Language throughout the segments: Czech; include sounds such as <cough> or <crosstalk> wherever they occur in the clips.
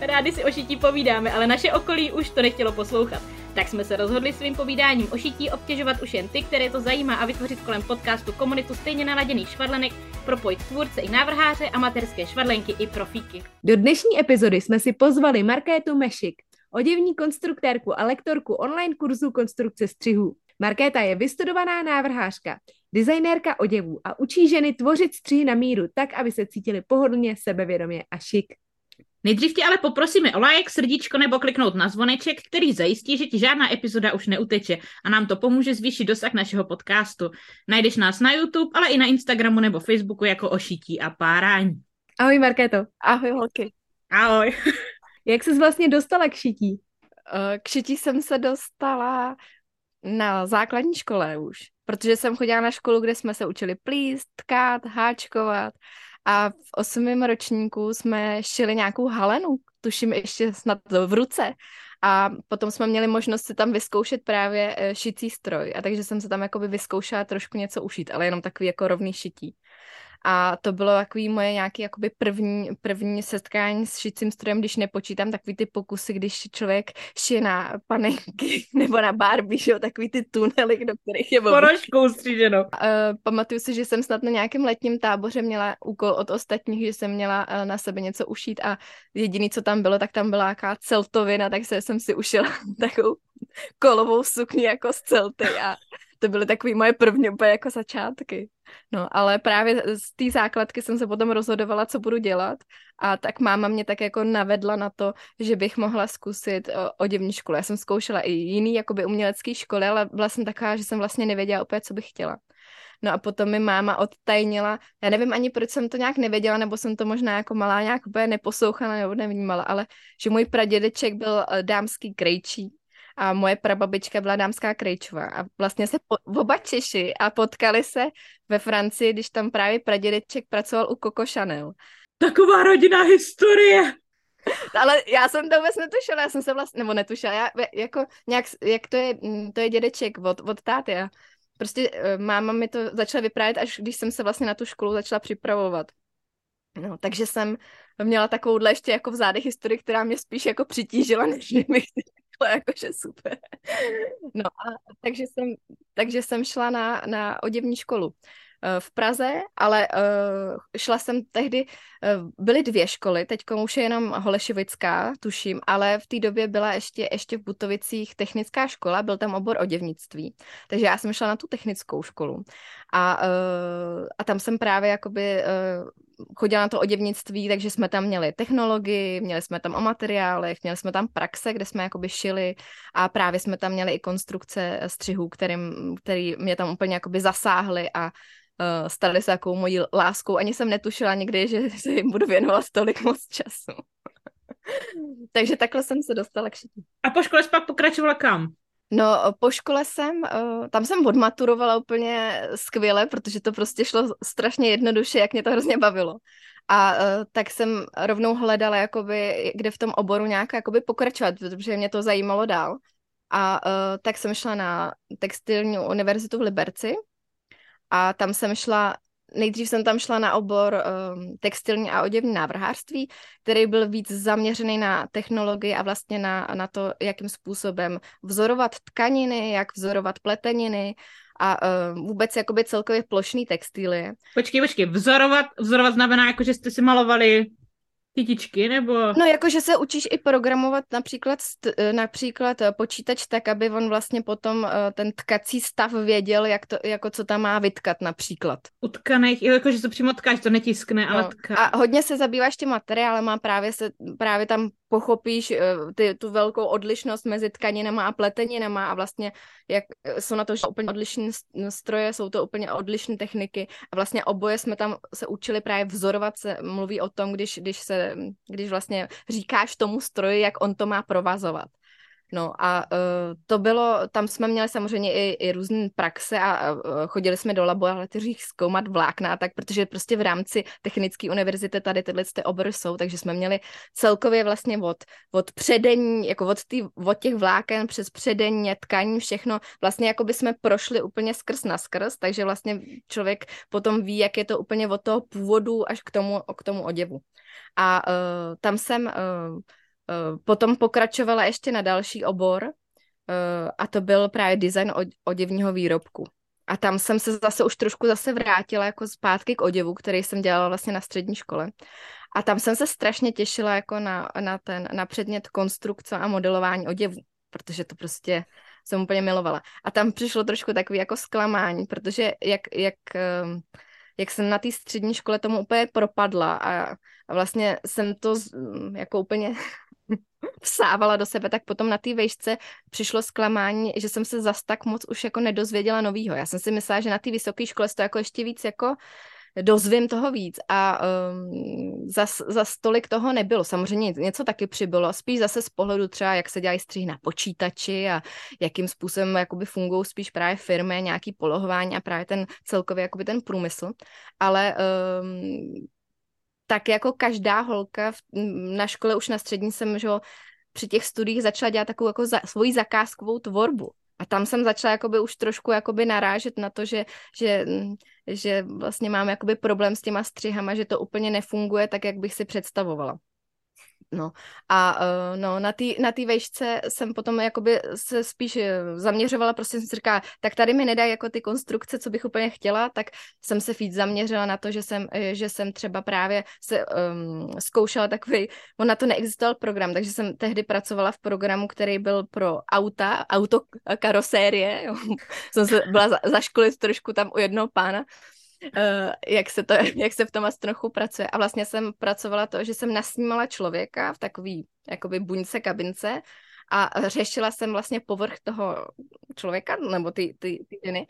Rádi si o šití povídáme, ale naše okolí už to nechtělo poslouchat. Tak jsme se rozhodli svým povídáním o šití obtěžovat už jen ty, které to zajímá a vytvořit kolem podcastu komunitu stejně naladěných švadlenek, propojit tvůrce i návrháře, amatérské švadlenky i profíky. Do dnešní epizody jsme si pozvali Markétu Mešik, oděvní konstruktérku a lektorku online kurzu konstrukce střihů. Markéta je vystudovaná návrhářka, designérka oděvů a učí ženy tvořit střihy na míru tak, aby se cítili pohodlně, sebevědomě a šik. Nejdřív tě ale poprosíme o like, srdíčko nebo kliknout na zvoneček, který zajistí, že ti žádná epizoda už neuteče a nám to pomůže zvýšit dosah našeho podcastu. Najdeš nás na YouTube, ale i na Instagramu nebo Facebooku jako o šití a párání. Ahoj Markéto. Ahoj holky. Ahoj. <laughs> Jak jsi vlastně dostala k šití? Eh, k šití jsem se dostala na základní škole už, protože jsem chodila na školu, kde jsme se učili plíst, tkát, háčkovat a v osmém ročníku jsme šili nějakou halenu, tuším ještě snad v ruce. A potom jsme měli možnost si tam vyzkoušet právě eh, šicí stroj. A takže jsem se tam jakoby vyzkoušela trošku něco ušít, ale jenom takový jako rovný šití. A to bylo takový moje nějaký jakoby první, první setkání s šicím strojem, když nepočítám takový ty pokusy, když člověk šije na panenky <laughs> nebo na Barbie, že jo, takový ty tunely, do kterých je Porožkou stříženo. Uh, pamatuju si, že jsem snad na nějakém letním táboře měla úkol od ostatních, že jsem měla uh, na sebe něco ušít a jediný, co tam bylo, tak tam byla nějaká celtovina, tak se jsem si ušila <laughs> takovou kolovou sukni jako z celty a to byly takové moje první úplně jako začátky. No, ale právě z té základky jsem se potom rozhodovala, co budu dělat a tak máma mě tak jako navedla na to, že bych mohla zkusit oděvní školu. Já jsem zkoušela i jiný jakoby umělecký školy, ale byla jsem taková, že jsem vlastně nevěděla úplně, co bych chtěla. No a potom mi máma odtajnila, já nevím ani proč jsem to nějak nevěděla, nebo jsem to možná jako malá nějak úplně neposlouchala nebo nevnímala, ale že můj pradědeček byl eh, dámský krejčí a moje prababička byla dámská Krejčová a vlastně se po, oba Češi a potkali se ve Francii, když tam právě pradědeček pracoval u Coco Chanel. Taková rodinná historie. Ale já jsem to vůbec netušila, já jsem se vlastně, nebo netušila, já jako nějak, jak to je, mm, to je dědeček od, od táty a prostě eh, máma mi to začala vyprávět, až když jsem se vlastně na tu školu začala připravovat. No, takže jsem měla takovouhle ještě jako v zádech historii, která mě spíš jako přitížila, než bych bylo <laughs> jakože super. No a takže jsem, takže jsem šla na, na oděvní školu eh, v Praze, ale uh, šla jsem tehdy, uh, byly dvě školy, teď už je jenom Holešovická, tuším, ale v té době byla ještě, ještě v Butovicích technická škola, byl tam obor oděvnictví, takže já jsem šla na tu technickou školu a, a tam jsem právě jakoby chodila na to oděvnictví, takže jsme tam měli technologii, měli jsme tam o materiálech, měli jsme tam praxe, kde jsme jakoby šili a právě jsme tam měli i konstrukce střihů, kterým, který mě tam úplně jakoby zasáhly a uh, stali se takovou mojí láskou. Ani jsem netušila nikdy, že <laughs> se jim budu věnovat tolik moc času. <laughs> takže takhle jsem se dostala k šití. A po škole jsi pak pokračovala kam? No, po škole jsem, uh, tam jsem odmaturovala úplně skvěle, protože to prostě šlo strašně jednoduše, jak mě to hrozně bavilo. A uh, tak jsem rovnou hledala, jakoby, kde v tom oboru nějak jakoby pokračovat, protože mě to zajímalo dál. A uh, tak jsem šla na textilní univerzitu v Liberci a tam jsem šla nejdřív jsem tam šla na obor um, textilní a oděvní návrhářství, který byl víc zaměřený na technologii a vlastně na, na to, jakým způsobem vzorovat tkaniny, jak vzorovat pleteniny a uh, vůbec jakoby celkově plošný textilie. Počkej, počkej, vzorovat, vzorovat znamená jako, že jste si malovali kytičky, nebo? No, jakože se učíš i programovat například, eh, například eh, počítač tak, aby on vlastně potom eh, ten tkací stav věděl, jak to, jako co tam má vytkat například. Utkaných, jakože to přímo tkáš, to netiskne, no. ale tká. A hodně se zabýváš tím materiálem a právě, se, právě tam pochopíš ty, tu velkou odlišnost mezi tkaninama a pleteninama a vlastně jak jsou na to úplně odlišné stroje, jsou to úplně odlišné techniky a vlastně oboje jsme tam se učili právě vzorovat, se mluví o tom, když, když se když vlastně říkáš tomu stroji, jak on to má provazovat. No a uh, to bylo, tam jsme měli samozřejmě i, i různé praxe a uh, chodili jsme do laboratoří zkoumat vlákna, tak protože prostě v rámci technické univerzity tady tyhle ty obory jsou, takže jsme měli celkově vlastně od, od předení, jako od, tý, od těch vláken přes předení, tkaní, všechno, vlastně jako by jsme prošli úplně skrz na skrz, takže vlastně člověk potom ví, jak je to úplně od toho původu až k tomu, k tomu oděvu. A uh, tam jsem uh, potom pokračovala ještě na další obor eh, a to byl právě design oděvního výrobku. A tam jsem se zase už trošku zase vrátila jako zpátky k oděvu, který jsem dělala vlastně na střední škole. A tam jsem se strašně těšila jako na, na, ten, na předmět konstrukce a modelování oděvu, protože to prostě jsem úplně milovala. A tam přišlo trošku takový jako zklamání, protože jak, jak, ehm, jak jsem na té střední škole tomu úplně propadla a, a vlastně jsem to jako úplně <laughs> vsávala do sebe, tak potom na té vejšce přišlo zklamání, že jsem se zas tak moc už jako nedozvěděla novýho. Já jsem si myslela, že na té vysoké škole to jako ještě víc jako dozvím toho víc a um, zas, zas tolik toho nebylo. Samozřejmě něco taky přibylo, spíš zase z pohledu třeba, jak se dělají střihy na počítači a jakým způsobem jakoby fungují spíš právě firmy, nějaký polohování a právě ten celkově jakoby ten průmysl. Ale um, tak jako každá holka v, na škole už na střední jsem, že při těch studiích začala dělat takovou jako za, svoji zakázkovou tvorbu. A tam jsem začala jakoby už trošku jakoby narážet na to, že, že, že vlastně mám jakoby problém s těma střihama, že to úplně nefunguje tak, jak bych si představovala. No. A uh, no, na té na tý vejšce jsem potom jakoby se spíš eh, zaměřovala, prostě jsem si říkala, tak tady mi nedají jako ty konstrukce, co bych úplně chtěla, tak jsem se víc zaměřila na to, že jsem, eh, že jsem třeba právě se um, zkoušela takový, on na to neexistoval program, takže jsem tehdy pracovala v programu, který byl pro auta, auto karosérie, <laughs> jsem se byla za, zaškolit trošku tam u jednoho pána, jak, se to, <laughs> jak se v tom trochu pracuje. A vlastně jsem pracovala to, že jsem nasnímala člověka v takový jakoby buňce kabince a řešila jsem vlastně povrch toho člověka, nebo ty, ty, ty ženy.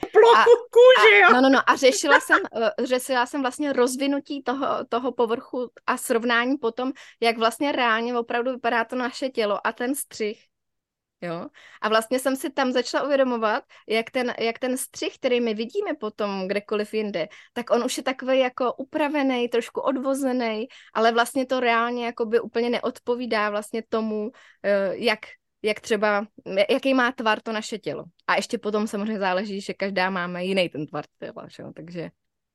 Kůži, jo? No, no, no, a řešila jsem, uh, řešila jsem vlastně rozvinutí toho, toho povrchu a srovnání potom, jak vlastně reálně opravdu vypadá to naše tělo a ten střih Jo? A vlastně jsem si tam začala uvědomovat, jak ten, jak ten střih, který my vidíme potom kdekoliv jinde, tak on už je takový jako upravený, trošku odvozený, ale vlastně to reálně jakoby úplně neodpovídá vlastně tomu, eh, jak, jak třeba, jaký má tvar to naše tělo. A ještě potom samozřejmě záleží, že každá máme jiný ten tvar těla, že? takže...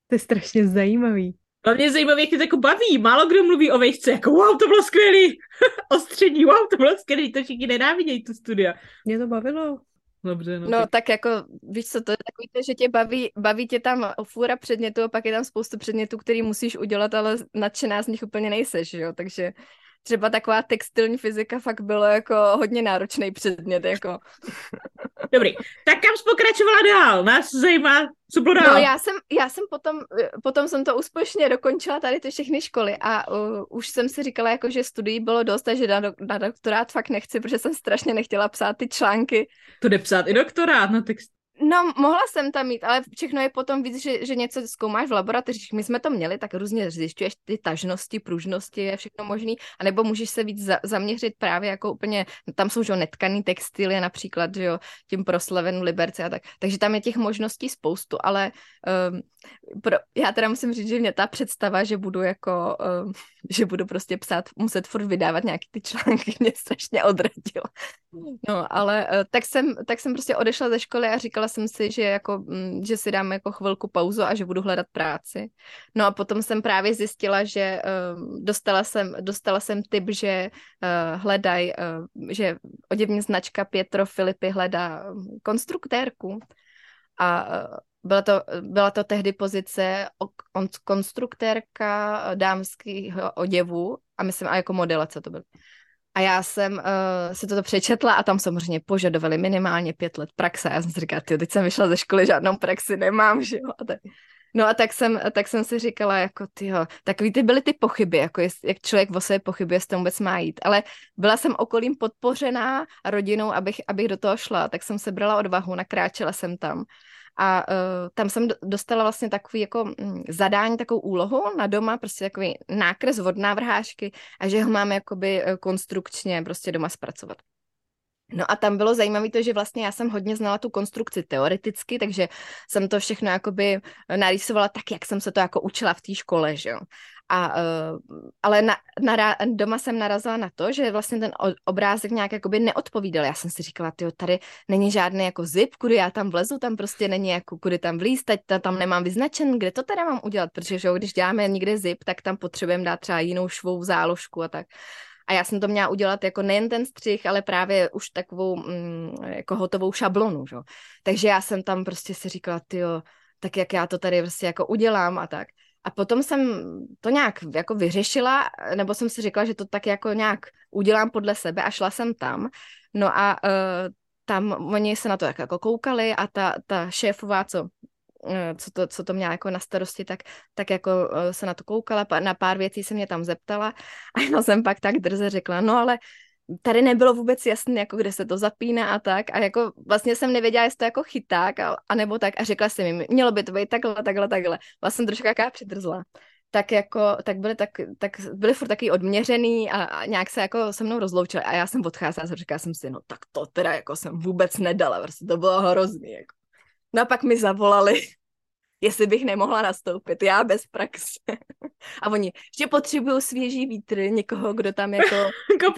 To je strašně zajímavý. Hlavně zajímavé, jak to jako baví. Málo kdo mluví o vejšce, jako wow, to bylo skvělý. <laughs> o střední, wow, to bylo skvělý. To všichni nenávidějí tu studia. Mě to bavilo. Dobře, no, no tak... tak jako, víš co, to je takový to, že tě baví, baví tě tam fůra předmětu a pak je tam spoustu předmětů, který musíš udělat, ale nadšená z nich úplně nejseš, jo, takže třeba taková textilní fyzika fakt bylo jako hodně náročný předmět, jako. <laughs> Dobrý, tak kam jsi pokračovala dál? Nás zajímá, co bylo dál. No já jsem, já jsem potom, potom jsem to úspěšně dokončila tady ty všechny školy a uh, už jsem si říkala, jako, že studií bylo dost a že na, do, na doktorát fakt nechci, protože jsem strašně nechtěla psát ty články. To jde psát i doktorát na text. No, mohla jsem tam mít, ale všechno je potom víc, že, že něco zkoumáš v laboratořích. My jsme to měli, tak různě zjišťuješ ty tažnosti, pružnosti, je všechno možný, anebo můžeš se víc za, zaměřit právě jako úplně, tam jsou že netkaný textilie například, že jo, tím proslaven Liberce a tak. Takže tam je těch možností spoustu, ale um, pro, já teda musím říct, že mě ta představa, že budu jako, um, <laughs> že budu prostě psát, muset furt vydávat nějaký ty články, mě strašně odradila. No, ale uh, tak jsem, tak jsem prostě odešla ze školy a říkala jsem si, že jako, um, že si dám jako chvilku pauzu a že budu hledat práci. No a potom jsem právě zjistila, že um, dostala jsem, dostala jsem tip, že uh, hledaj, uh, že oděvní značka Pietro Filipy hledá konstruktérku. A uh, byla to, byla to tehdy pozice konstruktérka dámského oděvu a myslím, a jako modelace to bylo. A já jsem uh, si toto přečetla a tam samozřejmě požadovali minimálně pět let praxe. Já jsem si říkala, ty, teď jsem vyšla ze školy, žádnou praxi nemám, <laughs> že jo. A tak, no a tak jsem, tak jsem si říkala, jako tyjo, takový ty byly ty pochyby, jako jest, jak člověk o sebe pochybuje, jestli to vůbec má jít. Ale byla jsem okolím podpořená rodinou, abych, abych do toho šla, tak jsem se brala odvahu, nakráčela jsem tam. A uh, tam jsem dostala vlastně takový jako um, zadání, takovou úlohu na doma, prostě takový nákres od návrhášky a že ho mám jakoby uh, konstrukčně prostě doma zpracovat. No a tam bylo zajímavé to, že vlastně já jsem hodně znala tu konstrukci teoreticky, takže jsem to všechno jakoby narýsovala tak, jak jsem se to jako učila v té škole, že jo. A, uh, ale na, na, doma jsem narazila na to, že vlastně ten obrázek nějak jakoby neodpovídal. Já jsem si říkala, tyjo, tady není žádný jako zip, kudy já tam vlezu, tam prostě není jako kudy tam vlízt, teď tam nemám vyznačen, kde to teda mám udělat, protože že jo, když děláme někde zip, tak tam potřebujeme dát třeba jinou švou záložku a tak. A já jsem to měla udělat jako nejen ten střih, ale právě už takovou mm, jako hotovou šablonu, že? Takže já jsem tam prostě si říkala, tyjo, tak jak já to tady prostě jako udělám a tak. A potom jsem to nějak jako vyřešila, nebo jsem si řekla, že to tak jako nějak udělám podle sebe a šla jsem tam. No a uh, tam oni se na to jako koukali a ta, ta šéfová, co co to, co to měla jako na starosti, tak, tak jako eh, se na to koukala, na pár věcí se mě tam zeptala <laughs> a já jsem pak tak drze řekla, no ale tady nebylo vůbec jasné, jako kde se to zapíná a tak a jako vlastně jsem nevěděla, jestli to jako chyták a, a nebo tak a řekla jsem jim, mělo by to být takhle, takhle, takhle. Vlastně trošku jaká přidrzla tak jako, tak byly, tak, tak byly furt taky odměřený a, a nějak se jako se mnou rozloučili a já jsem odcházela a říkala jsem si, no tak to teda jako jsem vůbec nedala, prostě to bylo hrozný, jako. No a pak mi zavolali, <laughs> jestli bych nemohla nastoupit, já bez praxe. <laughs> A oni, že potřebují svěží vítr, někoho, kdo tam jako... <laughs> jako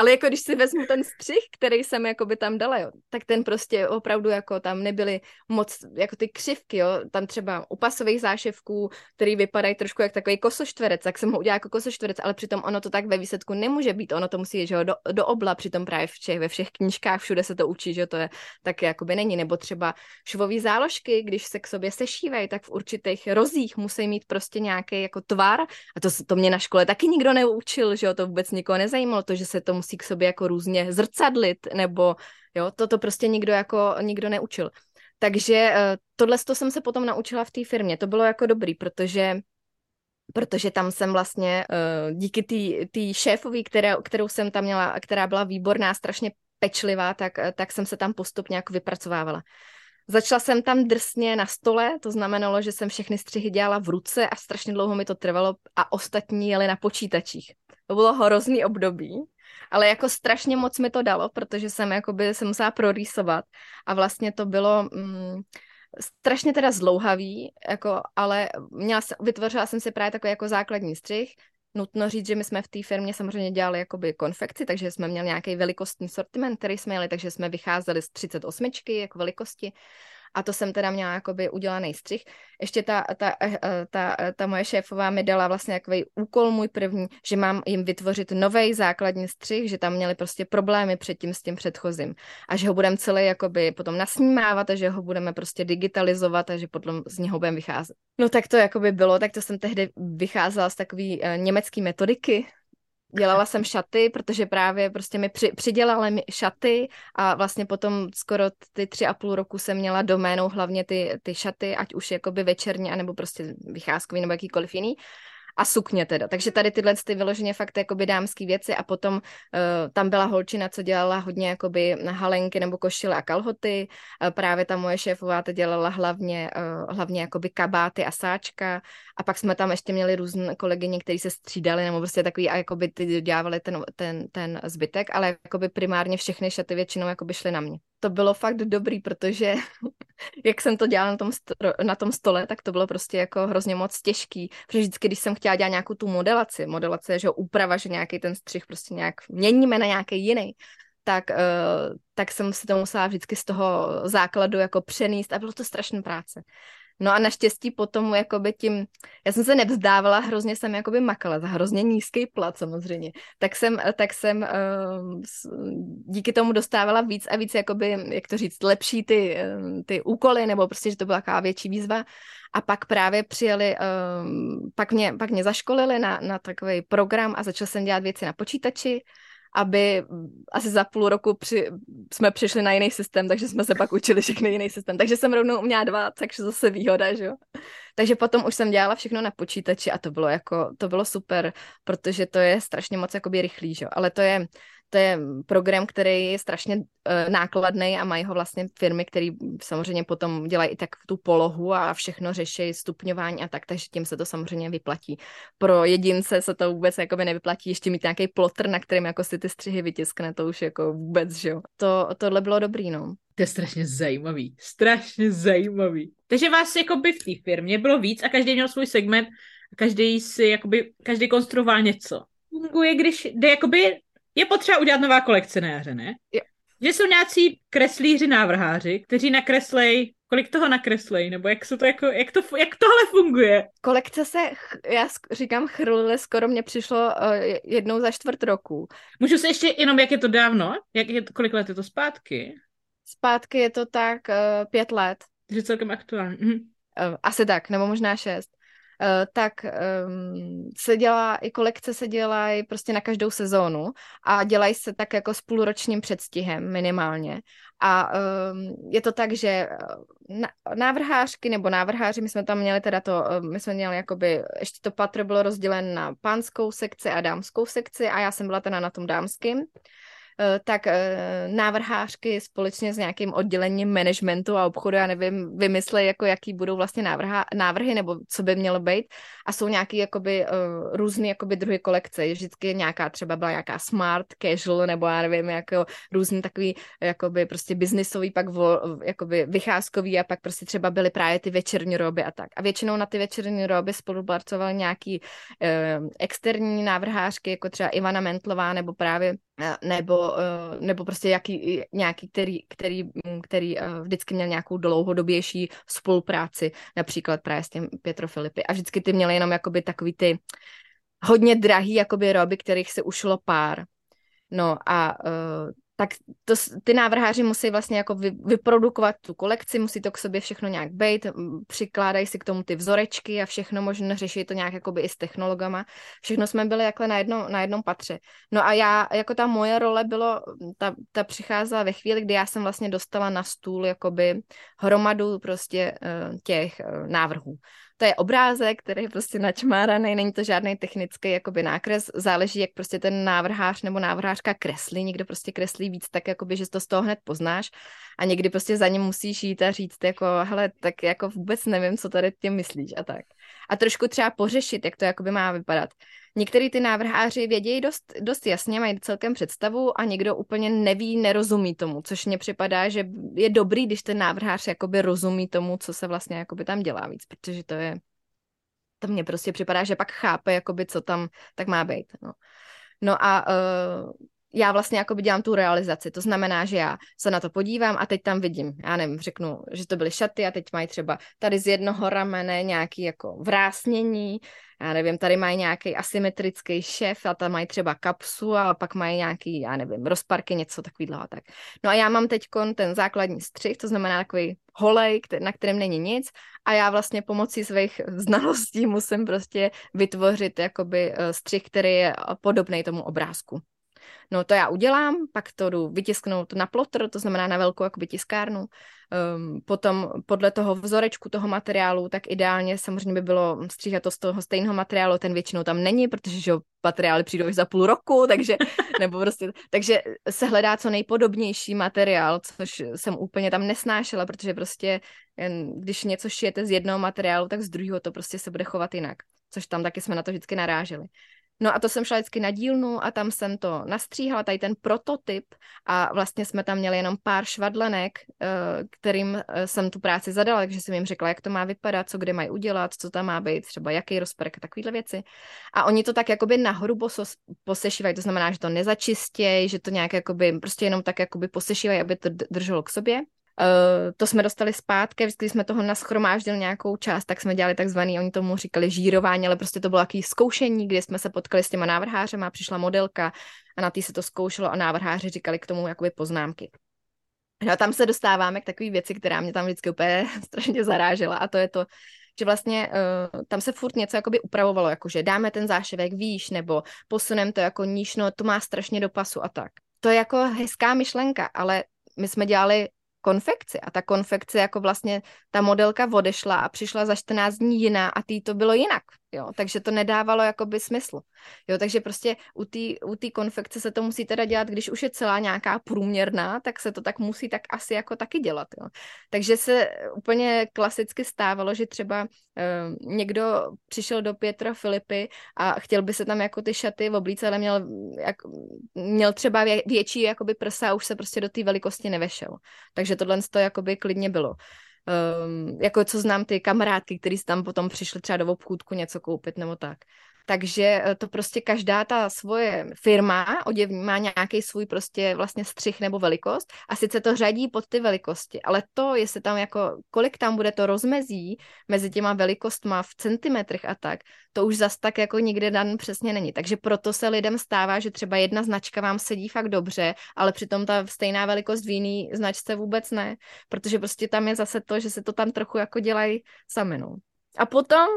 Ale jako když si vezmu ten střih, který jsem jako by tam dala, jo, tak ten prostě opravdu jako tam nebyly moc jako ty křivky, jo, tam třeba u pasových záševků, který vypadají trošku jak takový kosoštverec, tak jsem ho udělala jako kosoštverec, ale přitom ono to tak ve výsledku nemůže být, ono to musí jít, že jo, do, do obla, přitom právě v Čech, ve všech knížkách všude se to učí, že to je tak jakoby není, nebo třeba švové záložky, když se k sobě sešívají, tak v určitých rozích musí mít prostě nějaký jako tvar. A to, to mě na škole taky nikdo neučil, že jo, to vůbec nikoho nezajímalo, to, že se to musí musí k sobě jako různě zrcadlit, nebo jo, toto prostě nikdo jako nikdo neučil. Takže eh, tohle to jsem se potom naučila v té firmě. To bylo jako dobrý, protože protože tam jsem vlastně eh, díky té šéfové, kterou, kterou jsem tam měla, která byla výborná, strašně pečlivá, tak, eh, tak jsem se tam postupně jako vypracovávala. Začala jsem tam drsně na stole, to znamenalo, že jsem všechny střihy dělala v ruce a strašně dlouho mi to trvalo a ostatní jeli na počítačích. To bylo hrozný období, ale jako strašně moc mi to dalo, protože jsem jakoby se musela prorýsovat. A vlastně to bylo mm, strašně teda zlouhavý, jako, ale měla, vytvořila jsem si právě takový jako základní střih, Nutno říct, že my jsme v té firmě samozřejmě dělali jakoby konfekci, takže jsme měli nějaký velikostní sortiment, který jsme jeli, takže jsme vycházeli z 38 jako velikosti a to jsem teda měla jakoby udělaný střih. Ještě ta, ta, eh, eh, ta, eh, ta moje šéfová mi dala vlastně takový úkol můj první, že mám jim vytvořit nový základní střih, že tam měli prostě problémy předtím s tím předchozím a že ho budeme celý jakoby potom nasnímávat a že ho budeme prostě digitalizovat a že potom z něho budeme vycházet. No tak to jakoby bylo, tak to jsem tehdy vycházela z takové uh, německé metodiky, dělala jsem šaty, protože právě prostě mi při, přidělali mi šaty a vlastně potom skoro ty tři a půl roku jsem měla doménou hlavně ty, ty šaty, ať už jakoby večerní, anebo prostě vycházkový nebo jakýkoliv jiný a sukně teda. Takže tady tyhle ty vyloženě fakt jakoby dámský věci a potom uh, tam byla holčina, co dělala hodně jakoby halenky nebo košile a kalhoty. Uh, právě ta moje šéfová to dělala hlavně, uh, hlavně jakoby kabáty a sáčka a pak jsme tam ještě měli různé kolegyně, kteří se střídali nebo prostě takový a jakoby ty dělávali ten, ten, ten zbytek, ale jakoby primárně všechny šaty většinou jakoby šly na mě to bylo fakt dobrý, protože <laughs> jak jsem to dělala na tom, stro, na tom stole, tak to bylo prostě jako hrozně moc těžký, protože vždycky, když jsem chtěla dělat nějakou tu modelaci, modelace že úprava, že nějaký ten střih prostě nějak měníme na nějaký jiný, tak, uh, tak jsem si to musela vždycky z toho základu jako přenést a bylo to strašná práce. No a naštěstí potom jakoby tím, já jsem se nevzdávala, hrozně jsem jakoby makala za hrozně nízký plat samozřejmě, tak jsem, tak jsem uh, díky tomu dostávala víc a víc jakoby, jak to říct, lepší ty, uh, ty úkoly, nebo prostě, že to byla taková větší výzva. A pak právě přijeli, um, pak, mě, pak mě zaškolili na, na takový program a začala jsem dělat věci na počítači aby asi za půl roku při, jsme přišli na jiný systém, takže jsme se pak učili všechny jiný systém. Takže jsem rovnou měla dva, takže zase výhoda, že jo. Takže potom už jsem dělala všechno na počítači a to bylo jako, to bylo super, protože to je strašně moc jakoby rychlý, že jo. Ale to je, to je program, který je strašně uh, nákladný a mají ho vlastně firmy, které samozřejmě potom dělají i tak tu polohu a všechno řeší, stupňování a tak, takže tím se to samozřejmě vyplatí. Pro jedince se to vůbec jakoby nevyplatí ještě mít nějaký plotr, na kterým jako si ty střihy vytiskne, to už jako vůbec, že jo. To, tohle bylo dobrý, no. To je strašně zajímavý, strašně zajímavý. Takže vás jakoby v té firmě bylo víc a každý měl svůj segment a každý si jakoby, každý konstruoval něco. Funguje, když jde jakoby, je potřeba udělat nová kolekce na jaře, ne? Jo. Že jsou nějací kreslíři, návrháři, kteří nakreslej, kolik toho nakreslej, nebo jak, to jako, jak, to, jak tohle funguje? Kolekce se, já říkám chrlile, skoro mě přišlo uh, jednou za čtvrt roku. Můžu se ještě jenom, jak je to dávno? Jak je, kolik let je to zpátky? Zpátky je to tak uh, pět let. Takže celkem aktuální. Mhm. Uh, asi tak, nebo možná šest. Uh, tak um, se dělá, i kolekce se dělají prostě na každou sezónu a dělají se tak jako s půlročním předstihem minimálně. A um, je to tak, že návrhářky nebo návrháři, my jsme tam měli teda to, my jsme měli jakoby, ještě to patro bylo rozděleno na pánskou sekci a dámskou sekci a já jsem byla teda na tom dámském. Eh, tak eh, návrhářky společně s nějakým oddělením managementu a obchodu, já nevím, vymyslejí, jako jaký budou vlastně návrha, návrhy nebo co by mělo být a jsou nějaký jakoby uh, různý jakoby druhy kolekce, vždycky nějaká třeba byla nějaká smart, casual nebo já nevím, jako různý takový jakoby prostě biznisový, pak vo, jakoby vycházkový a pak prostě třeba byly právě ty večerní roby a tak. A většinou na ty večerní roby spolupracovaly nějaký uh, externí návrhářky, jako třeba Ivana Mentlová nebo právě nebo, nebo prostě jaký, nějaký, který, který, který vždycky měl nějakou dlouhodobější spolupráci, například právě s tím Pietro Filipy. A vždycky ty měly jenom jakoby takový ty hodně drahý jakoby roby, kterých se ušlo pár. No a uh, tak to, ty návrháři musí vlastně jako vy, vyprodukovat tu kolekci, musí to k sobě všechno nějak být, přikládají si k tomu ty vzorečky a všechno možno řešit to nějak jakoby i s technologama. Všechno jsme byli jakhle na, jedno, na jednom patře. No a já, jako ta moje role bylo, ta, ta přicházela ve chvíli, kdy já jsem vlastně dostala na stůl jakoby hromadu prostě uh, těch uh, návrhů to je obrázek, který je prostě načmáraný, není to žádný technický jakoby nákres, záleží, jak prostě ten návrhář nebo návrhářka kreslí, někdo prostě kreslí víc tak, jakoby, že to z toho hned poznáš a někdy prostě za ním musíš jít a říct jako, hele, tak jako vůbec nevím, co tady tím myslíš a tak. A trošku třeba pořešit, jak to jakoby má vypadat. Některý ty návrháři vědějí dost, dost jasně, mají celkem představu a někdo úplně neví, nerozumí tomu, což mně připadá, že je dobrý, když ten návrhář jakoby rozumí tomu, co se vlastně jakoby tam dělá víc, protože to je, to mně prostě připadá, že pak chápe, jakoby, co tam tak má být. No, no a uh, já vlastně jakoby dělám tu realizaci. To znamená, že já se na to podívám a teď tam vidím, já nevím, řeknu, že to byly šaty a teď mají třeba tady z jednoho ramene nějaký jako vrásnění, já nevím, tady mají nějaký asymetrický šef a tam mají třeba kapsu a pak mají nějaký, já nevím, rozparky, něco takového tak. No a já mám teď ten základní střih, to znamená takový holej, na kterém není nic a já vlastně pomocí svých <laughs> znalostí musím prostě vytvořit jakoby eh, střih, který je podobný tomu obrázku. No to já udělám, pak to jdu vytisknout na plotr, to znamená na velkou jakoby tiskárnu. Um, potom podle toho vzorečku toho materiálu, tak ideálně samozřejmě by bylo stříhat to z toho stejného materiálu, ten většinou tam není, protože že materiály přijdou až za půl roku, takže, <laughs> nebo prostě, takže se hledá co nejpodobnější materiál, což jsem úplně tam nesnášela, protože prostě když něco šijete z jednoho materiálu, tak z druhého to prostě se bude chovat jinak, což tam taky jsme na to vždycky naráželi. No a to jsem šla vždycky na dílnu a tam jsem to nastříhala, tady ten prototyp a vlastně jsme tam měli jenom pár švadlenek, eh, kterým eh, jsem tu práci zadala, takže jsem jim řekla, jak to má vypadat, co kde mají udělat, co tam má být, třeba jaký rozprk a takovéhle věci. A oni to tak jakoby nahoru posešívají, to znamená, že to nezačistějí, že to nějak jakoby, prostě jenom tak jakoby posešívají, aby to drželo k sobě. Uh, to jsme dostali zpátky, vždycky jsme toho naschromáždili nějakou část, tak jsme dělali takzvaný, oni tomu říkali žírování, ale prostě to bylo takové zkoušení, kdy jsme se potkali s těma návrhářema, přišla modelka a na tý se to zkoušelo a návrháři říkali k tomu jakoby poznámky. No a tam se dostáváme k takové věci, která mě tam vždycky úplně <laughs> strašně zarážela a to je to, že vlastně uh, tam se furt něco jakoby upravovalo, jakože dáme ten záševek výš nebo posuneme to jako níž, no to má strašně do pasu a tak. To je jako hezká myšlenka, ale my jsme dělali konfekci a ta konfekce jako vlastně ta modelka odešla a přišla za 14 dní jiná a tý to bylo jinak. Jo, takže to nedávalo jakoby smysl, jo, takže prostě u té u tý konfekce se to musí teda dělat, když už je celá nějaká průměrná, tak se to tak musí tak asi jako taky dělat, jo. Takže se úplně klasicky stávalo, že třeba uh, někdo přišel do Pětra Filipy a chtěl by se tam jako ty šaty v oblíce, ale měl, jak, měl třeba vě, větší jakoby prsa a už se prostě do té velikosti nevešel. Takže tohle to jakoby klidně bylo um, jako co znám ty kamarádky, které tam potom přišly třeba do obchůdku něco koupit nebo tak. Takže eh, to prostě každá ta svoje firma oděvní má nějaký svůj prostě vlastně střih nebo velikost a sice to řadí pod ty velikosti, ale to, jestli tam jako, kolik tam bude to rozmezí mezi těma velikostma v centimetrech a tak, to už zas tak jako nikde dan přesně není. Takže proto se lidem stává, že třeba jedna značka vám sedí fakt dobře, ale přitom ta stejná velikost v jiný značce vůbec ne, protože prostě tam je zase to, že se to tam trochu jako dělají sami, no. A potom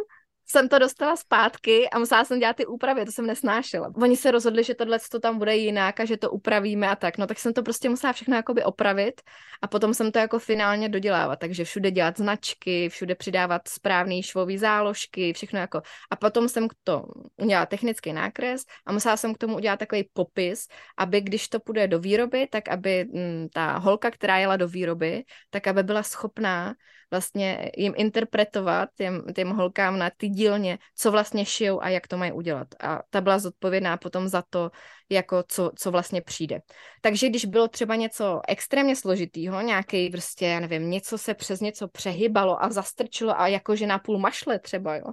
jsem to dostala zpátky a musela jsem dělat ty úpravy, to jsem nesnášela. Oni se rozhodli, že tohle to tam bude jinak a že to upravíme a tak, no tak jsem to prostě musela všechno jakoby opravit a potom jsem to jako finálně dodělávat, takže všude dělat značky, všude přidávat správný švový záložky, všechno jako. A potom jsem to udělala technický nákres a musela jsem k tomu udělat takový popis, aby když to půjde do výroby, tak aby m, mm, ta holka, která jela do výroby, tak aby byla schopná vlastně jim interpretovat, těm, těm holkám na ty dílně, co vlastně šijou a jak to mají udělat. A ta byla zodpovědná potom za to, jako co, co vlastně přijde. Takže když bylo třeba něco extrémně složitýho, nějaký prostě, já nevím, něco se přes něco přehybalo a zastrčilo a jakože na půl mašle třeba, jo,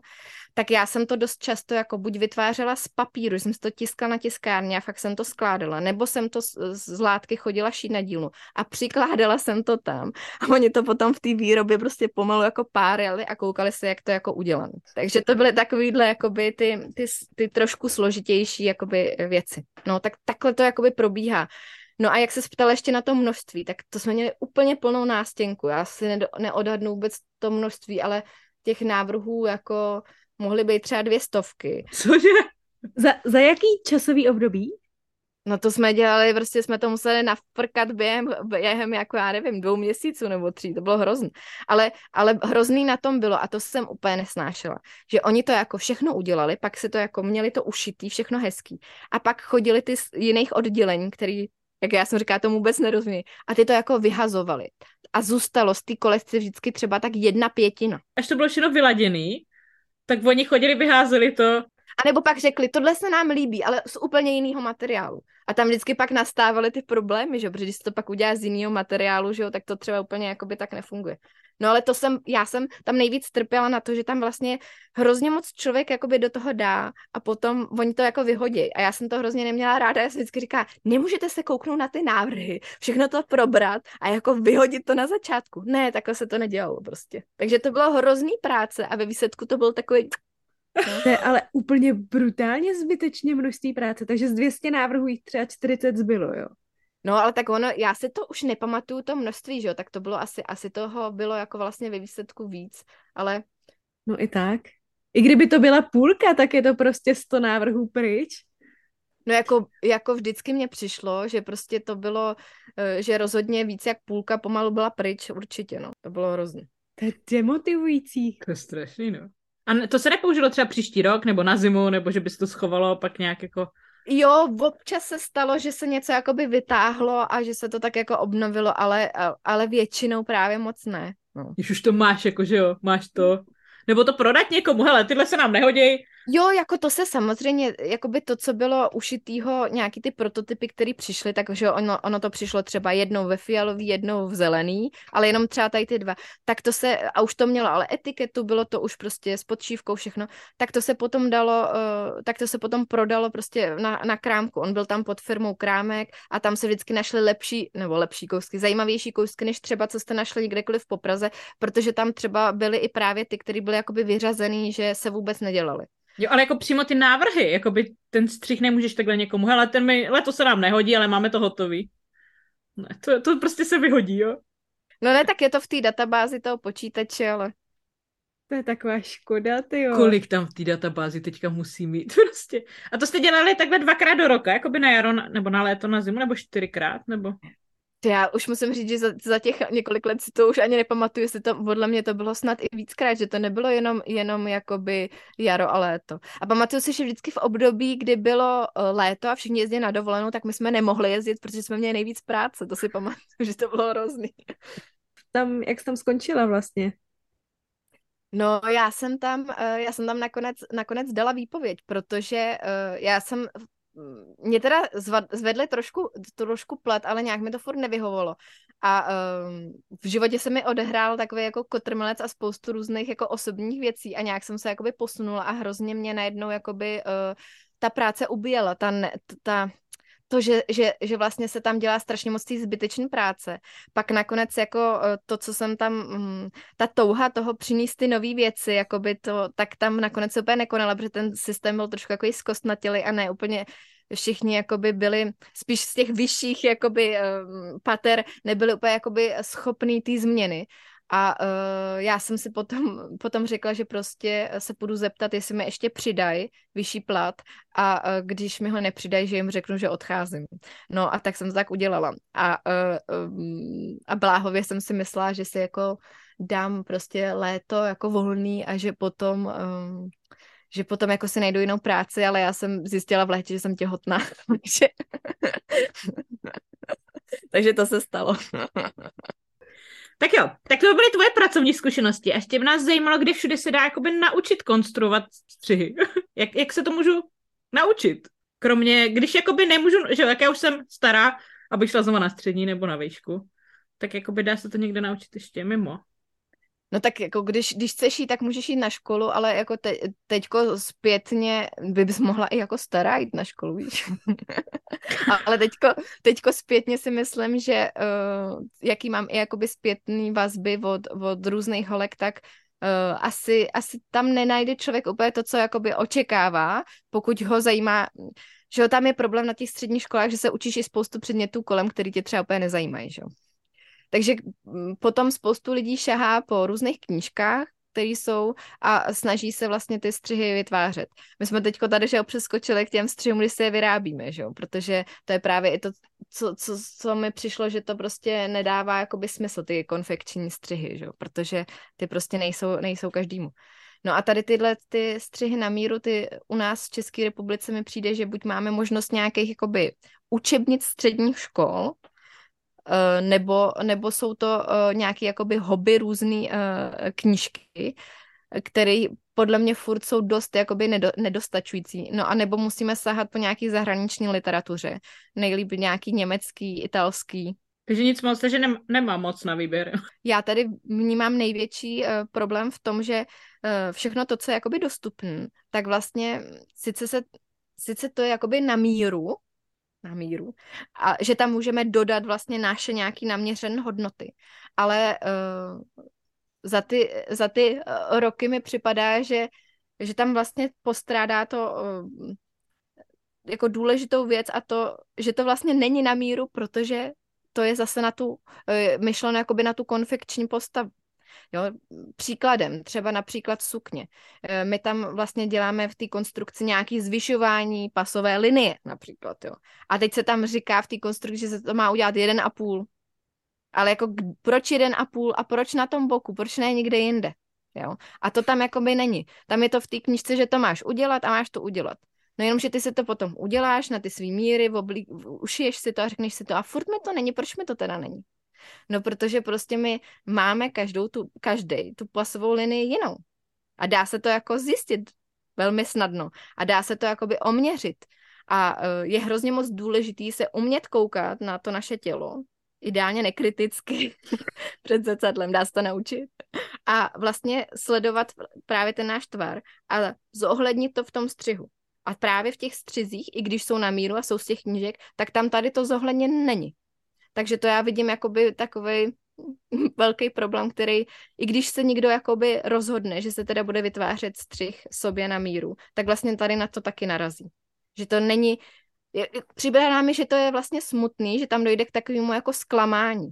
tak já jsem to dost často jako buď vytvářela z papíru, jsem to tiskla na tiskárně a fakt jsem to skládala, nebo jsem to z, z látky chodila šít na dílnu a přikládala jsem to tam a oni to potom v té výrobě prostě pomalu jako párili a koukali se, jak to jako udělané. Takže to byly takovýhle jakoby ty, ty, ty trošku složitější jakoby věci. No tak takhle to jakoby probíhá. No a jak se ptal ještě na to množství, tak to jsme měli úplně plnou nástěnku. Já si neodhadnu vůbec to množství, ale těch návrhů jako mohly být třeba dvě stovky. Cože? Za, za jaký časový období? No to jsme dělali, prostě jsme to museli nafrkat během, během jako já nevím, dvou měsíců nebo tří, to bylo hrozný. Ale, ale hrozný na tom bylo, a to jsem úplně nesnášela, že oni to jako všechno udělali, pak se to jako měli to ušitý, všechno hezký. A pak chodili ty z jiných oddělení, který, jak já jsem říká, tomu vůbec nerozumí. A ty to jako vyhazovali. A zůstalo z té kolekce vždycky třeba tak jedna pětina. Až to bylo všechno vyladěný, tak oni chodili, vyházeli to. A nebo pak řekli, tohle se nám líbí, ale z úplně jiného materiálu. A tam vždycky pak nastávaly ty problémy, že protože když to pak udělá z jiného materiálu, že jo, tak to třeba úplně jakoby tak nefunguje. No ale to jsem, já jsem tam nejvíc trpěla na to, že tam vlastně hrozně moc člověk jakoby do toho dá a potom oni to jako vyhodí. A já jsem to hrozně neměla ráda, já jsem vždycky říká, nemůžete se kouknout na ty návrhy, všechno to probrat a jako vyhodit to na začátku. Ne, takhle se to nedělalo prostě. Takže to bylo hrozný práce a ve výsledku to byl takový to je ale úplně brutálně zbytečně množství práce, takže z 200 návrhů jich třeba 40 zbylo, jo. No, ale tak ono, já si to už nepamatuju to množství, že jo, tak to bylo asi, asi toho bylo jako vlastně ve výsledku víc, ale... No i tak. I kdyby to byla půlka, tak je to prostě 100 návrhů pryč. No jako, jako vždycky mně přišlo, že prostě to bylo, eh, že rozhodně víc jak půlka pomalu byla pryč, určitě, no. To bylo hrozně. To je demotivující. To je strašný, no. A to se nepoužilo třeba příští rok, nebo na zimu, nebo že by se to schovalo pak nějak jako... Jo, občas se stalo, že se něco jakoby vytáhlo a že se to tak jako obnovilo, ale, ale většinou právě moc ne. No. Když už to máš, jako že jo, máš to. Nebo to prodat někomu, hele, tyhle se nám nehodí, Jo, jako to se samozřejmě, jako by to, co bylo ušitýho, nějaký ty prototypy, které přišly, takže ono, ono to přišlo třeba jednou ve fialový, jednou v zelený, ale jenom třeba tady ty dva. Tak to se, a už to mělo ale etiketu, bylo to už prostě s podšívkou všechno, tak to se potom dalo, uh, tak to se potom prodalo prostě na, na krámku. On byl tam pod firmou Krámek a tam se vždycky našly lepší, nebo lepší kousky, zajímavější kousky, než třeba, co jste našli kdekoliv po Praze, protože tam třeba byly i právě ty, které byly jakoby vyřazený, že se vůbec nedělaly. Jo, ale jako přímo ty návrhy, jako by ten střih nemůžeš takhle někomu, hele, ten mi, letos se nám nehodí, ale máme to hotový. Ne, to, to prostě se vyhodí, jo. No ne, tak je to v té databázi toho počítače, ale... To je taková škoda, ty jo. Kolik tam v té databázi teďka musí mít, <laughs> prostě. A to jste dělali takhle dvakrát do roka, jako by na jaro, nebo na léto, na zimu, nebo čtyřikrát, nebo? Já už musím říct, že za, za těch několik let si to už ani nepamatuju, jestli to, podle mě to bylo snad i víckrát, že to nebylo jenom, jenom jakoby jaro a léto. A pamatuju si, že vždycky v období, kdy bylo eh, léto a všichni jezdili na dovolenou, tak my jsme nemohli jezdit, protože jsme měli nejvíc práce, to si pamatuju, <laughs> že to bylo hrozný. Tam, jak jsi tam skončila vlastně? No, já jsem tam, eh, já jsem tam nakonec, nakonec dala výpověď, protože eh, já jsem mě teda zvedli trošku, trošku plet, ale nějak mi to furt nevyhovovalo. A um, v životě se mi odehrál takový jako kotrmelec a spoustu různých jako osobních věcí a nějak jsem se jakoby posunula a hrozně mě najednou jakoby uh, ta práce ubíjela, ta, ta, to, že, že, že vlastně se tam dělá strašně moc té zbytečné práce. Pak nakonec jako eh, to, co jsem tam, mm, ta touha toho přinést ty nové věci, jakoby to, tak tam nakonec úplně nekonala, protože ten systém byl trošku jako zkostnatělý a ne úplně všichni jakoby byli spíš z těch vyšších jakoby um, pater nebyli úplně jakoby schopný té změny. A uh, já jsem si potom, <laughs> potom řekla, že prostě se půjdu zeptat, jestli mi ještě přidají vyšší plat a uh, když mi ho nepřidají, že jim řeknu, že odcházím. No a tak jsem to tak udělala. A, uh, um, a bláhově jsem si myslela, že si jako dám prostě léto jako volný a že potom um, že potom jako si najdu jinou práci, ale já jsem zjistila v létě, že jsem těhotná, <laughs> takže... <laughs> takže to se stalo. Tak jo, tak to byly tvoje pracovní zkušenosti. A ještě by nás zajímalo, kde všude se dá jakoby naučit konstruovat střihy. <laughs> jak, jak se to můžu naučit? Kromě, když jakoby nemůžu, že jak já už jsem stará, abych šla znovu na střední nebo na výšku, tak jakoby dá se to někde naučit ještě mimo. No tak jako když, když chceš jít, tak můžeš jít na školu, ale jako te, teďko zpětně by bys mohla i jako stará jít na školu, víš. <laughs> ale teďko, teďko zpětně si myslím, že uh, jaký mám i jakoby zpětný vazby od, od různých holek, tak uh, asi, asi tam nenajde člověk úplně to, co jakoby očekává, pokud ho zajímá, že tam je problém na těch středních školách, že se učíš i spoustu předmětů kolem, který tě třeba úplně nezajímají, že jo. Takže mm, potom spoustu lidí šahá po různých knížkách, které jsou a snaží se vlastně ty střihy vytvářet. My jsme teďko tady, že přeskočili k těm střihům, kdy si je vyrábíme, že jo? protože to je právě i to, co, co, co mi přišlo, že to prostě nedává jakoby smysl, ty konfekční střihy, že jo? protože ty prostě nejsou, nejsou každému. No a tady tyhle ty střihy na míru, ty u nás v České republice mi přijde, že buď máme možnost nějakých jakoby učebnic středních škol, nebo, nebo jsou to uh, nějaké jakoby hobby různé uh, knížky, které podle mě furt jsou dost jakoby nedo, nedostačující. No a nebo musíme sahat po nějaký zahraniční literatuře. Nejlíp nějaký německý, italský. Takže nic moc, takže nem, nemá moc na výběr. <laughs> Já tady vnímám největší uh, problém v tom, že uh, všechno to, co je jakoby dostupné, tak vlastně sice se sice to je jakoby na míru, na míru. A že tam můžeme dodat vlastně naše nějaký naměřené hodnoty. Ale uh, za, ty, za ty uh, roky mi připadá, že, že tam vlastně postrádá to uh, jako důležitou věc a to, že to vlastně není na míru, protože to je zase na tu, myšleno jakoby na tu konfekční postavu. Jo, příkladem, třeba například sukně. Eh, my tam vlastně děláme v té konstrukci nějaký zvyšování pasové linie například. Jo. A teď se tam říká v té konstrukci, že se to má udělat jeden a půl. Ale jako proč jeden a půl a proč na tom boku, proč ne někde jinde? Jo? A to tam jakoby není. Tam je to v té knižce, že to máš udělat a máš to udělat. No jenom, že ty si to potom uděláš na ty svý míry, oblí, ušiješ si to a řekneš si to a furt mi to není, proč mi to teda není? No, protože prostě my máme každou tu, každý tu pasovou linii jinou. A dá se to jako zjistit velmi snadno. A dá se to jakoby oměřit. A uh, je hrozně moc důležitý se umět koukat na to naše tělo, ideálně nekriticky <laughs> před zrcadlem, dá se to naučit. A vlastně sledovat právě ten náš tvar a zohlednit to v tom střihu. A právě v těch střizích, i když jsou na míru a jsou z těch knížek, tak tam tady to zohledněn není. Takže to já vidím jakoby takový <laughs> velký problém, který, i když se někdo jakoby rozhodne, že se teda bude vytvářet střih sobě na míru, tak vlastně tady na to taky narazí. Že to není, připadá mi, že to je vlastně smutný, že tam dojde k takovému jako zklamání.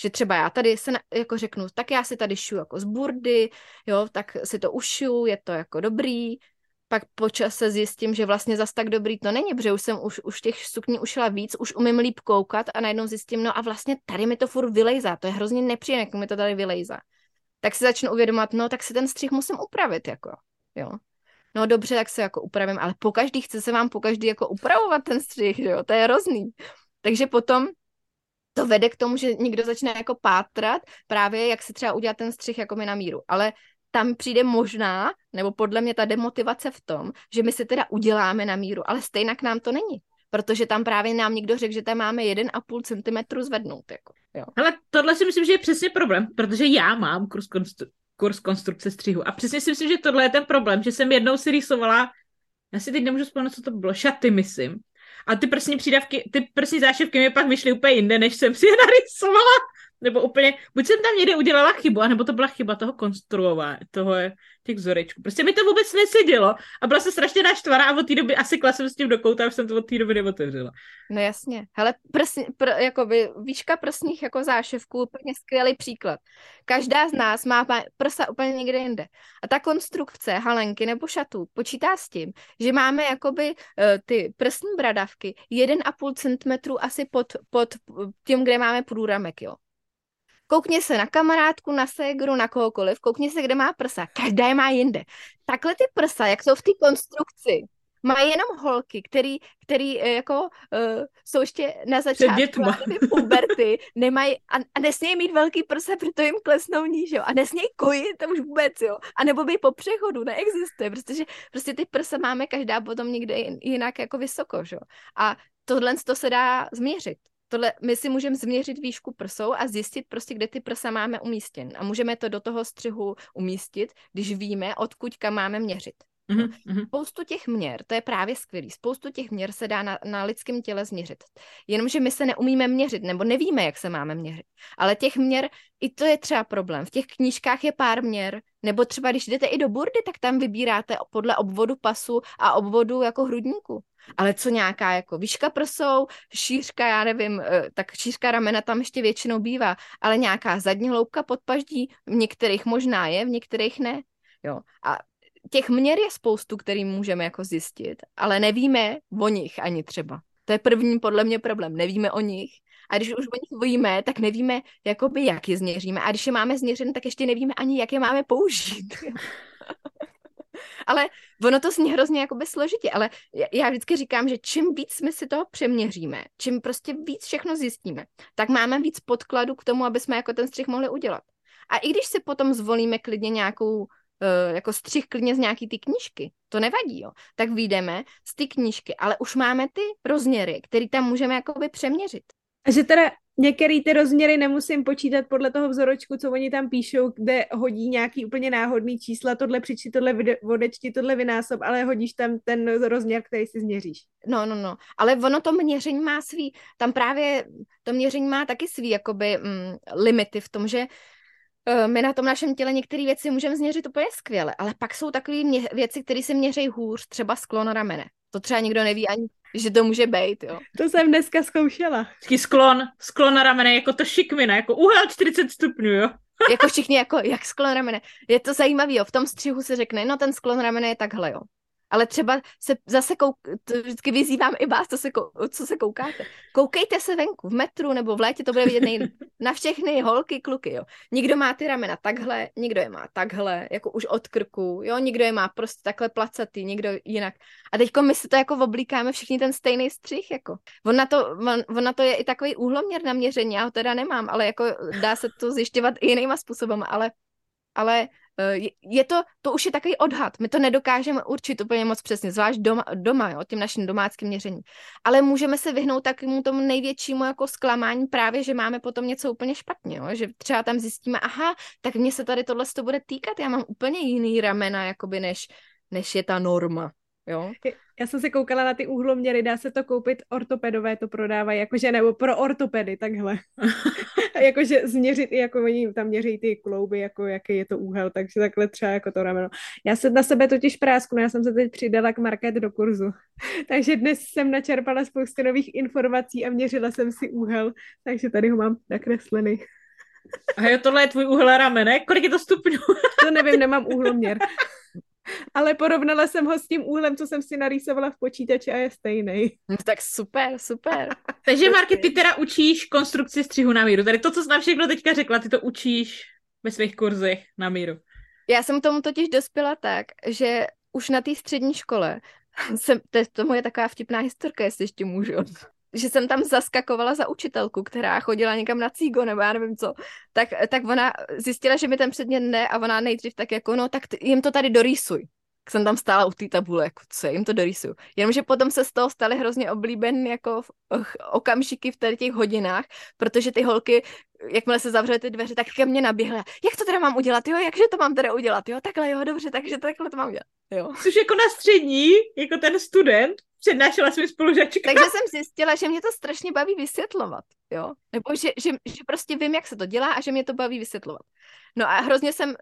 Že třeba já tady se na, jako řeknu, tak já si tady šu jako z burdy, jo, tak si to ušu, je to jako dobrý, pak po čase zjistím, že vlastně zas tak dobrý to není, protože už jsem už, už těch sukní ušla víc, už umím líp koukat a najednou zjistím, no a vlastně tady mi to furt vylejzá, to je hrozně nepříjemné, jak mi to tady vylejzá. Tak si začnu uvědomovat, no tak si ten střih musím upravit, jako, jo. No dobře, tak se jako upravím, ale po každý chce se vám po každý jako upravovat ten střih, jo, to je hrozný. Takže potom to vede k tomu, že někdo začne jako pátrat právě, jak si třeba udělat ten střih jako mi na míru. Ale tam přijde možná, nebo podle mě ta demotivace v tom, že my si teda uděláme na míru, ale stejně nám to není. Protože tam právě nám někdo řekl, že tam máme 1,5 cm zvednout. Jako, jo. Ale tohle si myslím, že je přesně problém, protože já mám kurz, konstru- kurz konstrukce střihu a přesně si myslím, že tohle je ten problém, že jsem jednou si rýsovala, já si teď nemůžu vzpomenout, co to bylo, šaty, myslím. A ty prsní přídavky, ty prsní zášivky mi pak vyšly úplně jinde, než jsem si je narysovala. Nebo úplně, buď jsem tam někde udělala chybu, anebo to byla chyba toho konstruování, toho těch vzorečků. Prostě mi to vůbec nesedělo a byla jsem strašně naštvaná a od té doby asi klasem s tím do kouta, už jsem to od té doby neotevřela. No jasně. Hele, prsní, pr, jakoby, výška prsních jako záševků, úplně skvělý příklad. Každá z nás má prsa úplně někde jinde. A ta konstrukce halenky nebo šatů počítá s tím, že máme jakoby uh, ty prsní bradavky 1,5 cm asi pod, pod tím, kde máme průramek, jo. Koukni se na kamarádku, na ségru, na kohokoliv, koukni se, kde má prsa. Každá je má jinde. Takhle ty prsa, jak jsou v té konstrukci, mají jenom holky, který, který eh, jako uh, jsou ještě na začátku ty puberty, nemají a, a nesmějí mít velký prsa, protože jim klesnou níž, jo. A nesmějí kojit, to už vůbec, jo. A nebo by po přechodu neexistuje, protože prostě ty prsa máme každá potom někde jinak jako vysoko, jo. A tohle to se dá změřit. Tohle my si můžeme změřit výšku prsou a zjistit prostě, kde ty prsa máme umístěn. A můžeme to do toho střihu umístit, když víme, odkud kam máme měřit. Mm-hmm. Spoustu těch měr, to je právě skvělý, spoustu těch měr se dá na, na lidském těle změřit. Jenomže my se neumíme měřit, nebo nevíme, jak se máme měřit. Ale těch měr, i to je třeba problém. V těch knížkách je pár měr, nebo třeba když jdete i do burdy, tak tam vybíráte podle obvodu pasu a obvodu jako hrudníku. Ale co nějaká jako výška prsou, šířka, já nevím, eh, tak šířka ramena tam ještě většinou bývá, ale nějaká zadní hloubka podpaždí, v některých možná je, v některých ne. Jo. A těch měr je spoustu, který můžeme jako zjistit, ale nevíme o nich ani třeba. To je první podle mě problém. Nevíme o nich. A když už o nich víme, tak nevíme, jakoby, jak je změříme. A když je máme změřené, tak ještě nevíme ani, jak je máme použít. <laughs> ale ono to zní hrozně jakoby složitě, ale já vždycky říkám, že čím víc my si toho přeměříme, čím prostě víc všechno zjistíme, tak máme víc podkladu k tomu, aby jsme jako ten střih mohli udělat. A i když si potom zvolíme klidně nějakou jako střih klidně z nějaký ty knížky, to nevadí, jo. Tak vyjdeme z ty knížky, ale už máme ty rozměry, které tam můžeme jakoby přeměřit. A že teda některé ty rozměry nemusím počítat podle toho vzoročku, co oni tam píšou, kde hodí nějaký úplně náhodný čísla, tohle přičti, tohle odečti, tohle vynásob, ale hodíš tam ten rozměr, který si změříš. No, no, no. Ale ono to měření má svý, tam právě to měření má taky svý jakoby mm, limity v tom, že Eh, my na tom našem těle některé věci můžeme změřit úplně skvěle, ale pak jsou takové věci, které se měří hůř, třeba sklon ramene. To třeba nikdo neví ani, že to může být, jo. To jsem dneska zkoušela. Taký sklon, sklon na ramene, jako to šikmina, jako úhel 40 stupňů, jo. <laughs> jako všichni, jako jak sklon ramene. Je to zajímavé, jo. V tom střihu se řekne, no ten sklon ramene je takhle, jo ale třeba se zase kouk, to vždycky vyzývám i vás, co se, co se koukáte. Koukejte se venku, v metru nebo v létě, to bude vidět nejlíp. Na všechny holky, kluky, jo. Nikdo má ty ramena takhle, nikdo je má takhle, jako už od krku, jo, nikdo je má prostě takhle placatý, někdo jinak. A teďko my si to jako oblíkáme všichni ten stejný střih, jako. On na to, on, on na to je i takový úhloměr na měření, já ho teda nemám, ale jako dá se to zjišťovat i jinýma způsobem, ale ale je to, to už je takový odhad. My to nedokážeme určit úplně moc přesně, zvlášť doma, doma jo, tím naším domáckým měřením. Ale můžeme se vyhnout takovému tomu největšímu jako zklamání právě, že máme potom něco úplně špatně, jo? že třeba tam zjistíme, aha, tak mě se tady tohle to bude týkat, já mám úplně jiný ramena, jakoby než, než je ta norma. Jo? Já jsem se koukala na ty úhloměry, dá se to koupit, ortopedové to prodávají, jakože nebo pro ortopedy, takhle. <laughs> jakože změřit i jako oni tam měří ty klouby, jako jaký je to úhel, takže takhle třeba jako to rameno. Já se na sebe totiž prásknu, já jsem se teď přidala k market do kurzu. <laughs> takže dnes jsem načerpala spoustu nových informací a měřila jsem si úhel, takže tady ho mám nakreslený. A jo, tohle je tvůj úhel ramene? Kolik je to stupňů? to nevím, nemám úhloměr. <laughs> ale porovnala jsem ho s tím úhlem, co jsem si narýsovala v počítači a je stejný. No, tak super, super. <laughs> Takže Marky, ty teda učíš konstrukci střihu na míru. Tady to, co jsi nám všechno teďka řekla, ty to učíš ve svých kurzech na míru. Já jsem tomu totiž dospěla tak, že už na té střední škole <laughs> jsem, to, to moje taková vtipná historka, jestli ještě můžu že jsem tam zaskakovala za učitelku, která chodila někam na cígo, nebo já nevím co, tak, tak ona zjistila, že mi ten předmět ne a ona nejdřív tak jako, no tak jim to tady dorýsuj jsem tam stála u té tabule, jako co jim to dorysuju. Jenomže potom se z toho staly hrozně oblíben jako v, okamžiky v tady těch hodinách, protože ty holky, jakmile se zavřely ty dveře, tak ke mně naběhly. Jak to teda mám udělat, jo? Jakže to mám teda udělat, jo? Takhle, jo, dobře, takže takhle to mám udělat, jo. Což jako na střední, jako ten student, přednášela svým spolužačkám. Takže jsem zjistila, že mě to strašně baví vysvětlovat, jo. Nebo že, že, že prostě vím, jak se to dělá a že mě to baví vysvětlovat. No a hrozně jsem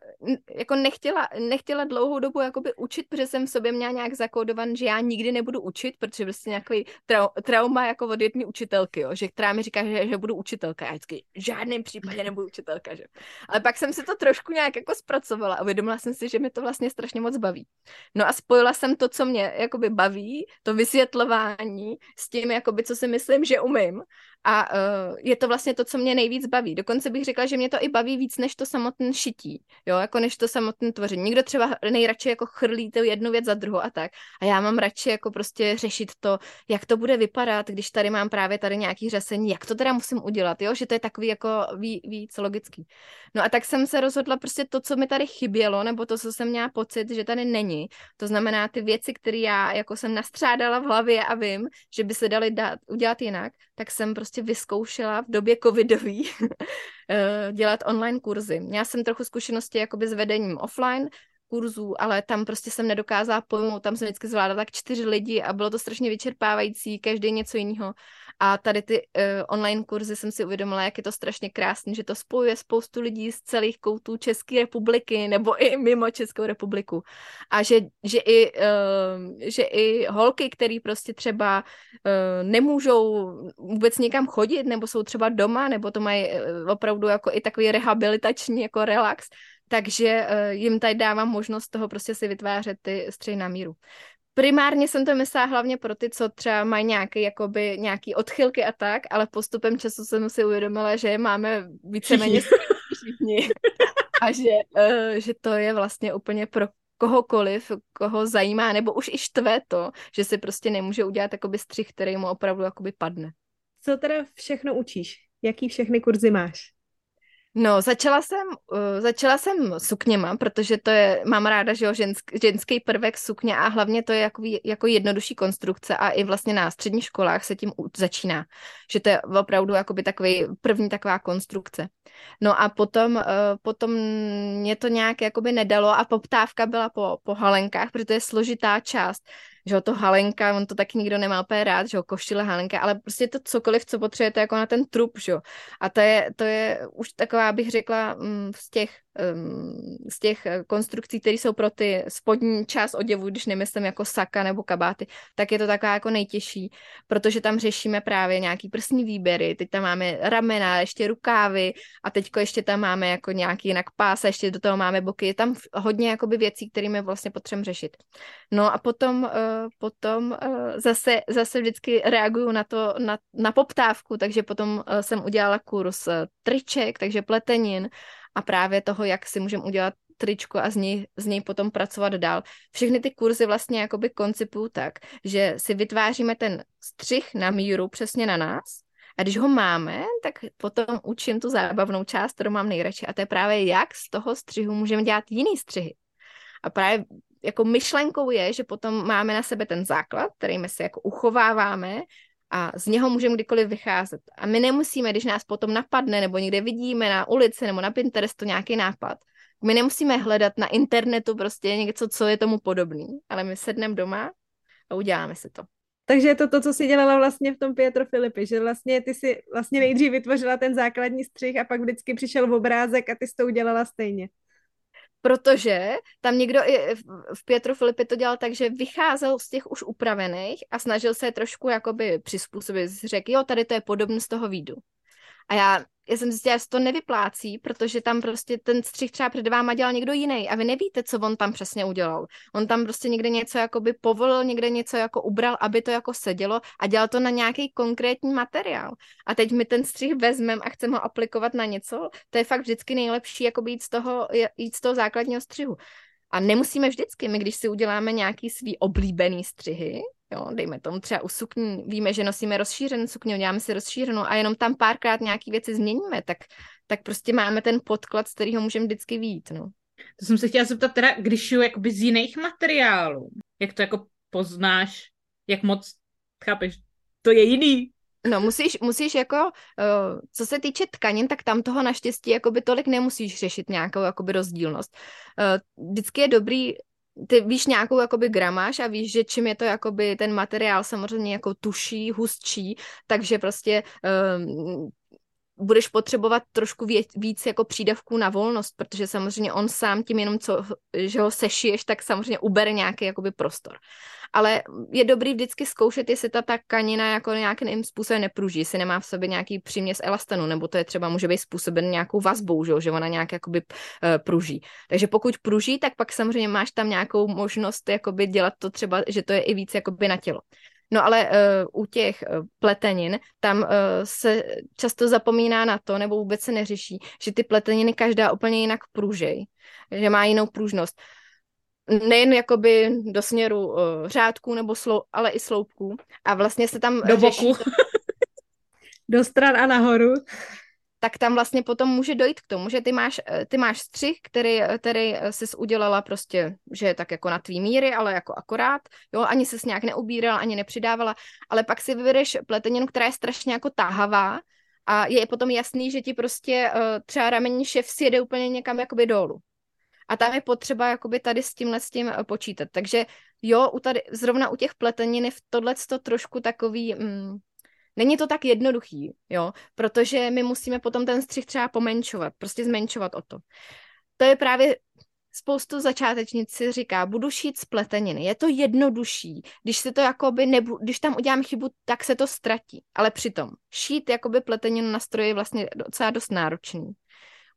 jako nechtěla, nechtěla dlouhou dobu jakoby učit, protože jsem v sobě měla nějak zakódovan, že já nikdy nebudu učit, protože prostě nějaký trau, trauma jako od jedné učitelky, jo, že která mi říká, že, že budu učitelka. Já vždycky v žádném případě nebudu učitelka, že. Ale pak jsem si to trošku nějak jako zpracovala a uvědomila jsem si, že mi to vlastně strašně moc baví. No a spojila jsem to, co mě jakoby baví, to vysvětlování s tím, jakoby, co si myslím, že umím a uh, je to vlastně to, co mě nejvíc baví. Dokonce bych řekla, že mě to i baví víc než to samotné šití, jo, jako než to samotné tvoření. Někdo třeba nejradši jako chrlí to jednu věc za druhou a tak. A já mám radši jako prostě řešit to, jak to bude vypadat, když tady mám právě tady nějaký řasení, jak to teda musím udělat, jo, že to je takový jako ví, víc logický. No a tak jsem se rozhodla prostě to, co mi tady chybělo, nebo to, co jsem měla pocit, že tady není. To znamená ty věci, které já jako jsem nastřádala v hlavě a vím, že by se daly dát, udělat jinak, tak jsem prostě vyzkoušela v době covidový <laughs> eh, dělat online kurzy. Měla jsem trochu zkušenosti jakoby s vedením offline, kurzů, ale tam prostě jsem nedokázala pojmout, tam jsem vždycky zvládala tak čtyři lidi a bylo to strašně vyčerpávající, každý něco jiného. A tady ty uh, online kurzy jsem si uvědomila, jak je to strašně krásné, že to spojuje spoustu lidí z celých koutů České republiky nebo i mimo Českou republiku. A že, že, i, uh, že i holky, které prostě třeba uh, nemůžou vůbec někam chodit, nebo jsou třeba doma, nebo to mají opravdu jako i takový rehabilitační jako relax, takže uh, jim tady dávám možnost toho prostě si vytvářet ty střih na míru. Primárně jsem to myslela hlavně pro ty, co třeba mají nějaký, jakoby, nějaký odchylky a tak, ale postupem času jsem si uvědomila, že máme víceméně všichni. a že, uh, že to je vlastně úplně pro kohokoliv, koho zajímá, nebo už i štve to, že si prostě nemůže udělat jakoby střih, který mu opravdu jakoby padne. Co teda všechno učíš? Jaký všechny kurzy máš? No, začala jsem, uh, začala jsem sukněma, protože to je, mám ráda, že jo, žensk, ženský prvek sukně a hlavně to je jako, jako jednodušší konstrukce a i vlastně na středních školách se tím začíná, že to je opravdu jakoby takový první taková konstrukce. No a potom, uh, potom mě to nějak jakoby nedalo a poptávka byla po, po halenkách, protože to je složitá část že jo, to halenka, on to taky nikdo nemá úplně rád, že jo, košile halenka, ale prostě to cokoliv, co potřebujete jako na ten trup, že jo. A to je, to je už taková, bych řekla, mm, z těch z těch eh, konstrukcí, které jsou pro ty spodní část oděvu, když nemyslím jako saka nebo kabáty, tak je to taková jako nejtěžší, protože tam řešíme právě nějaký prsní výběry, teď tam máme ramena, ještě rukávy a teďko ještě tam máme jako nějaký jinak pás, ještě do toho máme boky, je tam hodně jakoby věcí, kterými vlastně potřebujeme řešit. No a potom, uh, potom uh, zase, zase vždycky reaguju na to, na, na poptávku, takže potom jsem udělala kurz triček, takže pletenin, a právě toho, jak si můžeme udělat tričko a z něj, z něj potom pracovat dál. Všechny ty kurzy vlastně jakoby koncipuju tak, že si vytváříme ten střih na míru přesně na nás a když ho máme, tak potom učím tu zábavnou část, kterou mám nejradši a to je právě jak z toho střihu můžeme dělat jiný střihy. A právě jako myšlenkou je, že potom máme na sebe ten základ, který my si jako uchováváme a z něho můžeme kdykoliv vycházet. A my nemusíme, když nás potom napadne, nebo někde vidíme na ulici nebo na Pinterestu nějaký nápad, my nemusíme hledat na internetu prostě něco, co je tomu podobný, ale my sedneme doma a uděláme si to. Takže je to to, co jsi dělala vlastně v tom Pietro Filipi, že vlastně ty si vlastně nejdřív vytvořila ten základní střih a pak vždycky přišel v obrázek a ty jsi to udělala stejně protože tam někdo i v Pietro Filipi to dělal tak, že vycházel z těch už upravených a snažil se je trošku jakoby přizpůsobit. Řekl, jo, tady to je podobné z toho výdu. A já, já jsem zjistila, že to nevyplácí, protože tam prostě ten střih třeba před váma dělal někdo jiný a vy nevíte, co on tam přesně udělal. On tam prostě někde něco jakoby povolil, někde něco jako ubral, aby to jako sedělo a dělal to na nějaký konkrétní materiál. A teď my ten střih vezmeme a chceme ho aplikovat na něco, to je fakt vždycky nejlepší jako být z toho, jít z toho základního střihu. A nemusíme vždycky, my když si uděláme nějaký svý oblíbený střihy, jo, dejme tomu třeba u sukní, víme, že nosíme rozšířenou sukni, uděláme si rozšířenou a jenom tam párkrát nějaký věci změníme, tak, tak prostě máme ten podklad, z kterého můžeme vždycky vít, no. To jsem se chtěla zeptat teda, když šiju jakoby z jiných materiálů, jak to jako poznáš, jak moc, chápeš, to je jiný, No musíš, musíš jako, uh, co se týče tkanin, tak tam toho naštěstí jakoby tolik nemusíš řešit nějakou jakoby rozdílnost. Uh, vždycky je dobrý ty víš nějakou jakoby gramáž a víš, že čím je to jakoby ten materiál samozřejmě jako tuší, hustší, takže prostě um, budeš potřebovat trošku vě, víc jako přídavků na volnost, protože samozřejmě on sám tím jenom, co, že ho sešiješ, tak samozřejmě ubere nějaký jakoby prostor. Ale je dobrý vždycky zkoušet, jestli ta tkanina jako nějakým způsobem nepruží, jestli nemá v sobě nějaký příměs elastanu, nebo to je třeba může být způsoben nějakou vazbou, že, že ona nějak jakoby uh, pruží. Takže pokud pruží, tak pak samozřejmě máš tam nějakou možnost jakoby dělat to třeba, že to je i víc jakoby na tělo. No ale uh, u těch uh, pletenin tam uh, se často zapomíná na to, nebo vůbec se neřeší, že ty pleteniny každá úplně jinak pružej, že má jinou pružnost. Nejen jakoby do směru uh, řádků, nebo slou, ale i sloupků. A vlastně se tam Do boku. To... <laughs> do stran a nahoru tak tam vlastně potom může dojít k tomu, že ty máš, eh, ty máš střih, který, eh, který jsi udělala prostě, že je tak jako na tvý míry, ale jako akorát, jo, ani se nějak neubírala, ani nepřidávala, ale pak si vybereš pleteninu, která je strašně jako táhavá a je potom jasný, že ti prostě uh, třeba ramení šef si jede úplně někam jakoby dolů. A tam je potřeba jakoby tady s tímhle s tím počítat. Takže jo, u tady, zrovna u těch pletenin je v tohle to trošku takový, mm, Není to tak jednoduchý, jo, protože my musíme potom ten střih třeba pomenšovat, prostě zmenšovat o to. To je právě spoustu začátečnic si říká, budu šít z pleteniny, je to jednodušší, když se to jakoby nebu, když tam udělám chybu, tak se to ztratí, ale přitom šít jakoby pleteninu na stroji je vlastně docela dost náročný.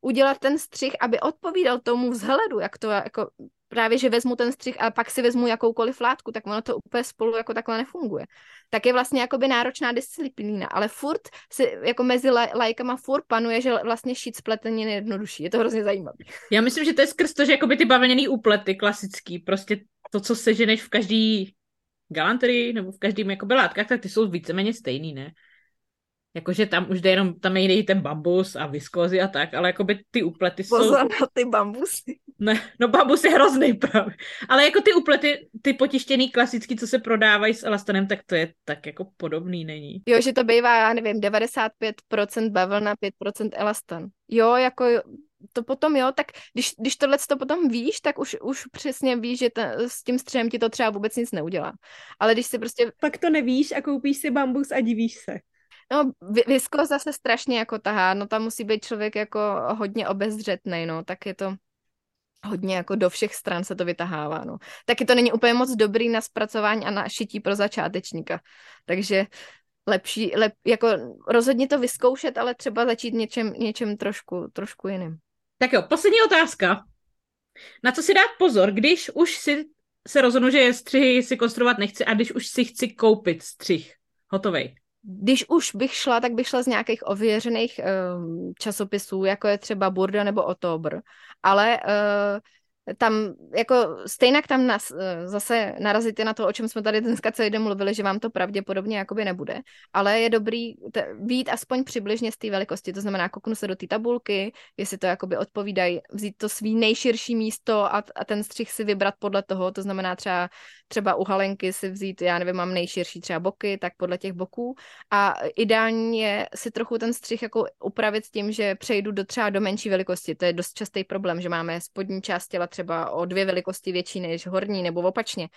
Udělat ten střih, aby odpovídal tomu vzhledu, jak to jako právě, že vezmu ten střih a pak si vezmu jakoukoliv látku, tak ono to úplně spolu jako takhle nefunguje. Tak je vlastně jakoby náročná disciplína, ale furt si jako mezi lajkama furt panuje, že vlastně šít spleteně je jednodušší. Je to hrozně zajímavé. Já myslím, že to je skrz to, že jakoby ty bavlněný úplety klasický, prostě to, co seženeš v každý galanterii nebo v každém jakoby látkách, tak ty jsou víceméně stejný, ne? Jakože tam už jde jenom, tam je ten bambus a viskozy a tak, ale jakoby ty uplety jsou... Pozor na ty bambusy. Ne, no bambus je hrozný právě. Ale jako ty uplety, ty potištěný klasický, co se prodávají s elastanem, tak to je tak jako podobný, není? Jo, že to bývá, já nevím, 95% bavlna, 5% elastan. Jo, jako to potom jo, tak když, když tohle to potom víš, tak už, už přesně víš, že ten, s tím střem ti to třeba vůbec nic neudělá. Ale když si prostě... Pak to nevíš a koupíš si bambus a divíš se. No, visko zase strašně jako tahá, no tam musí být člověk jako hodně obezřetný, no, tak je to hodně jako do všech stran se to vytahává, no. Taky to není úplně moc dobrý na zpracování a na šití pro začátečníka, takže lepší, lep, jako rozhodně to vyzkoušet, ale třeba začít něčem, něčem trošku, trošku jiným. Tak jo, poslední otázka. Na co si dát pozor, když už si se rozhodnu, že střihy si konstruovat nechci a když už si chci koupit střih hotovej? Když už bych šla, tak bych šla z nějakých ověřených um, časopisů, jako je třeba Burda nebo Otobr, ale uh, tam jako stejně tam nas, eh, zase narazíte na to, o čem jsme tady dneska celý den mluvili, že vám to pravděpodobně jakoby nebude, ale je dobrý být aspoň přibližně z té velikosti, to znamená kouknu se do té tabulky, jestli to jakoby odpovídají, vzít to svý nejširší místo a, a ten střih si vybrat podle toho, to znamená třeba, třeba u halenky si vzít, já nevím, mám nejširší třeba boky, tak podle těch boků. A ideální je si trochu ten střih jako upravit s tím, že přejdu do třeba do menší velikosti, to je dost častý problém, že máme spodní část těla třeba o dvě velikosti větší než horní nebo opačně.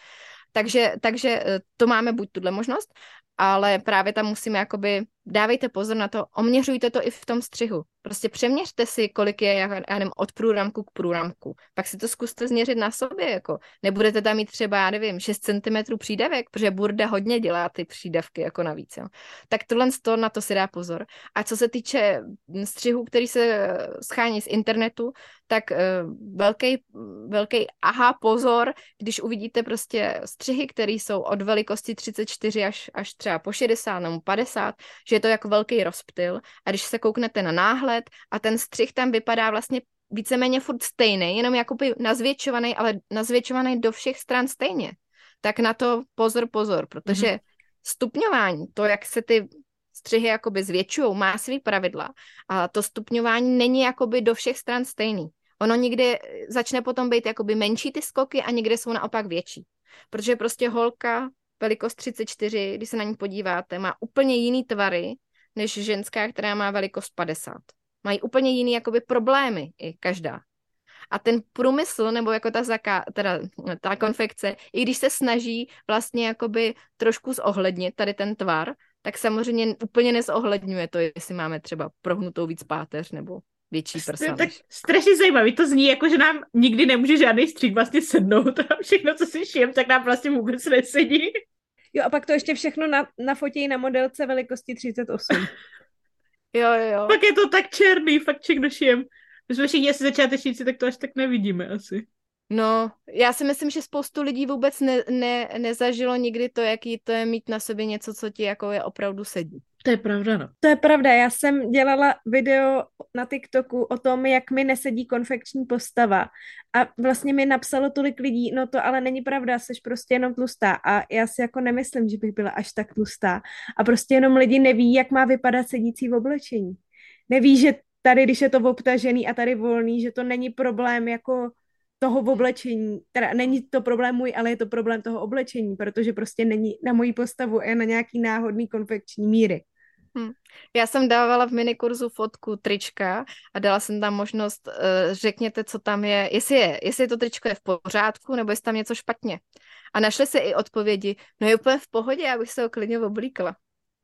Takže, takže eh, to máme buď tuhle možnost, ale právě tam musíme jakoby, dávejte pozor na to, oměřujte to i v tom střihu. Prostě přeměřte si, kolik je, já nevím, od průramku k průramku. Pak si to zkuste změřit na sobě, jako. Nebudete tam mít třeba, já nevím, 6 cm přídavek, protože burda hodně dělá ty přídavky jako navíc, jo. Tak tohle to, na to si dá pozor. A co se týče střihu, který se schání z internetu, tak velký, velký aha pozor, když uvidíte prostě střihy, které jsou od velikosti 34 až, až třeba po 60 nebo 50, že je to jako velký rozptyl a když se kouknete na náhled a ten střih tam vypadá vlastně víceméně furt stejný, jenom jakoby nazvětšovaný, ale nazvětšovaný do všech stran stejně. Tak na to pozor, pozor, protože mm-hmm. stupňování, to, jak se ty střihy jakoby zvětšují, má svý pravidla a to stupňování není jakoby do všech stran stejný. Ono někde začne potom být jakoby menší ty skoky a někde jsou naopak větší. Protože prostě holka velikost 34, když se na ní podíváte, má úplně jiný tvary, než ženská, která má velikost 50. Mají úplně jiný jakoby problémy i každá. A ten průmysl, nebo jako ta, zaka, teda, ta konfekce, i když se snaží vlastně jakoby trošku zohlednit tady ten tvar, tak samozřejmě úplně nezohledňuje to, jestli máme třeba prohnutou víc páteř nebo větší prsa. Tak strašně zajímavý, to zní jako, že nám nikdy nemůže žádný střík vlastně sednout a všechno, co si šijem, tak nám vlastně vůbec nesedí. Jo a pak to ještě všechno na, nafotí na modelce velikosti 38. <laughs> jo, jo. Pak je to tak černý, fakt všechno šijem. My jsme všichni asi začátečníci, tak to až tak nevidíme asi. No, já si myslím, že spoustu lidí vůbec ne, ne, nezažilo nikdy to, jaký to je mít na sobě něco, co ti jako je opravdu sedí. To je pravda, no. To je pravda, já jsem dělala video na TikToku o tom, jak mi nesedí konfekční postava a vlastně mi napsalo tolik lidí, no to ale není pravda, jsi prostě jenom tlustá a já si jako nemyslím, že bych byla až tak tlustá a prostě jenom lidi neví, jak má vypadat sedící v oblečení. Neví, že tady, když je to obtažený a tady volný, že to není problém jako toho oblečení, teda není to problém můj, ale je to problém toho oblečení, protože prostě není na moji postavu a je na nějaký náhodný konfekční míry. Hm. Já jsem dávala v minikurzu fotku trička a dala jsem tam možnost, uh, řekněte, co tam je, jestli je, jestli to tričko je v pořádku, nebo jestli tam něco špatně. A našly se i odpovědi, no je úplně v pohodě, já bych se ho klidně oblíkla.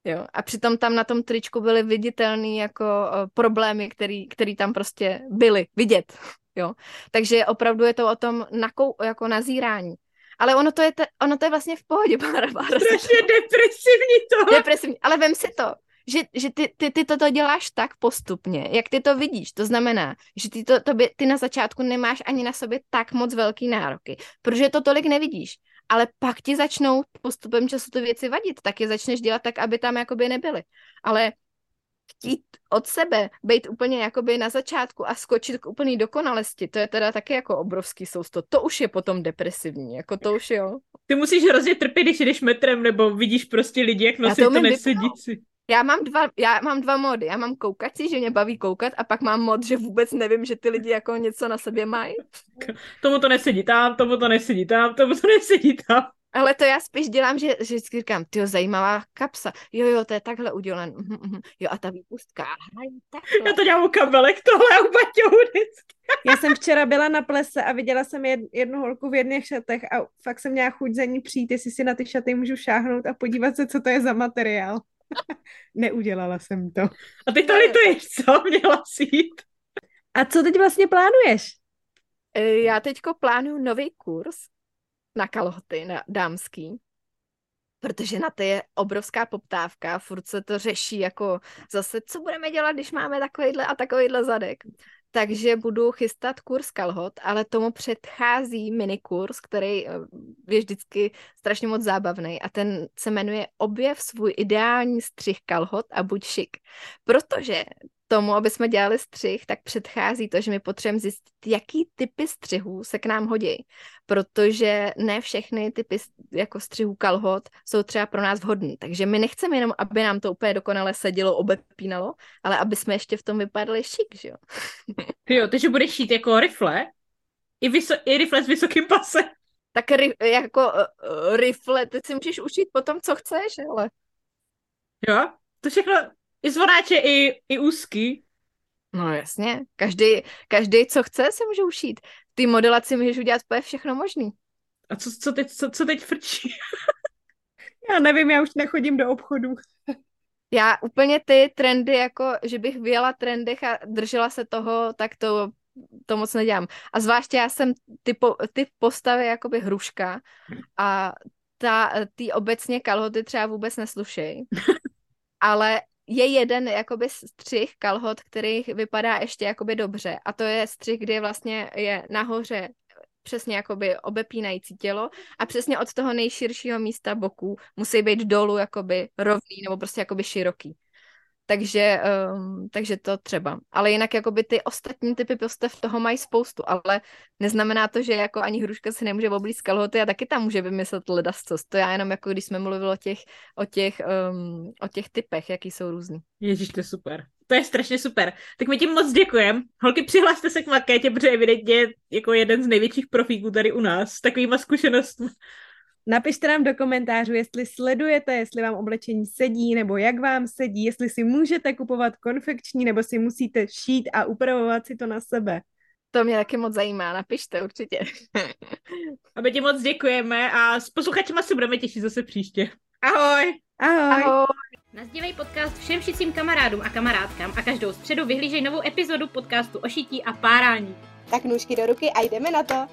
Jo. A přitom tam na tom tričku byly viditelné jako uh, problémy, které tam prostě byly vidět. <laughs> Jo. Takže opravdu je to o tom nakou, jako nazírání. Ale ono to je, te, ono to je vlastně v pohodě, <laughs> Bára. Strašně depresivní to. Depresivní, ale vem si to, že, že ty, ty, ty toto děláš tak postupně, jak ty to vidíš. To znamená, že ty, to, to by, ty na začátku nemáš ani na sobě tak moc velký nároky, protože to tolik nevidíš. Ale pak ti začnou postupem času ty věci vadit, tak je začneš dělat tak, aby tam jakoby nebyly. Ale chtít od sebe být úplně jakoby na začátku a skočit k úplný dokonalosti, to je teda taky jako obrovský sousto. To už je potom depresivní, jako to už jo. Ty musíš hrozně trpět, když jdeš metrem, nebo vidíš prostě lidi, jak nosí to, to nesedící. Já mám, dva, já mám dva mody. Já mám koukací, že mě baví koukat a pak mám mod, že vůbec nevím, že ty lidi jako něco na sobě mají. Tomu to nesedí tam, tomu to nesedí tam, tomu to nesedí tam. Ale to já spíš dělám, že, že vždycky říkám, ty zajímavá kapsa. Jo, jo, to je takhle udělen. Mhm, mhm. Jo, a ta výpustka. takhle. Já to dělám u kabelek, tohle u Baťohu Já jsem včera byla na plese a viděla jsem jed, jednu holku v jedných šatech a fakt jsem měla chuť za ní přijít, jestli si na ty šaty můžu šáhnout a podívat se, co to je za materiál. <laughs> Neudělala jsem to. A ty to lituješ, co? Měla si jít. A co teď vlastně plánuješ? E, já teďko plánuju nový kurz na kalhoty, na dámský, protože na to je obrovská poptávka, furt se to řeší jako zase, co budeme dělat, když máme takovýhle a takovýhle zadek takže budu chystat kurz kalhot, ale tomu předchází minikurs, který eh, je vždycky strašně moc zábavný a ten se jmenuje Objev svůj ideální střih kalhot a buď šik. Protože tomu, aby jsme dělali střih, tak předchází to, že my potřebujeme zjistit, jaký typy střihů se k nám hodí. Protože ne všechny typy jako střihů kalhot jsou třeba pro nás vhodný. Takže my nechceme jenom, aby nám to úplně dokonale sedělo, obepínalo, ale aby jsme ještě v tom vypadali šik, že jo? <laughs> jo, takže budeš šít jako rifle, i, vyso- i rifle s vysokým pasem. Tak ri- jako uh, rifle, ty si můžeš učit potom, co chceš, ale... Jo, to všechno, i zvonáče, i, i úzký. No jasně, každý, každý, co chce, se může ušít. Ty modelaci můžeš udělat úplně všechno možný. A co, co, teď, co, co teď frčí? <laughs> já nevím, já už nechodím do obchodu. <laughs> Já úplně ty trendy, jako že bych vyjela trendech a držela se toho, tak to, to moc nedělám. A zvláště já jsem ty, po, ty postavy jakoby hruška a ta, ty obecně kalhoty třeba vůbec neslušej. <laughs> Ale je jeden jakoby střih kalhot, který vypadá ještě jakoby dobře a to je střih, kdy vlastně je nahoře přesně jakoby obepínající tělo a přesně od toho nejširšího místa boku musí být dolů jakoby rovný nebo prostě jakoby široký. Takže, um, takže to třeba. Ale jinak jakoby ty ostatní typy postav toho mají spoustu, ale neznamená to, že jako ani hruška si nemůže oblíct kalhoty a taky tam může vymyslet ledascost. To já jenom jako když jsme mluvili o těch, o těch, um, o těch typech, jaký jsou různý. Ježíš, to je super. To je strašně super. Tak my ti moc děkujem. Holky, přihlaste se k Markétě, protože evidentně jako jeden z největších profíků tady u nás s takovýma zkušenostmi. Napište nám do komentářů, jestli sledujete, jestli vám oblečení sedí, nebo jak vám sedí, jestli si můžete kupovat konfekční, nebo si musíte šít a upravovat si to na sebe. To mě taky moc zajímá, napište určitě. <laughs> a my ti moc děkujeme a s posluchačima si budeme těšit zase příště. Ahoj! Ahoj! Ahoj. Nazdívej podcast všem šicím kamarádům a kamarádkám a každou středu vyhlížej novou epizodu podcastu o šití a párání. Tak nůžky do ruky a jdeme na to!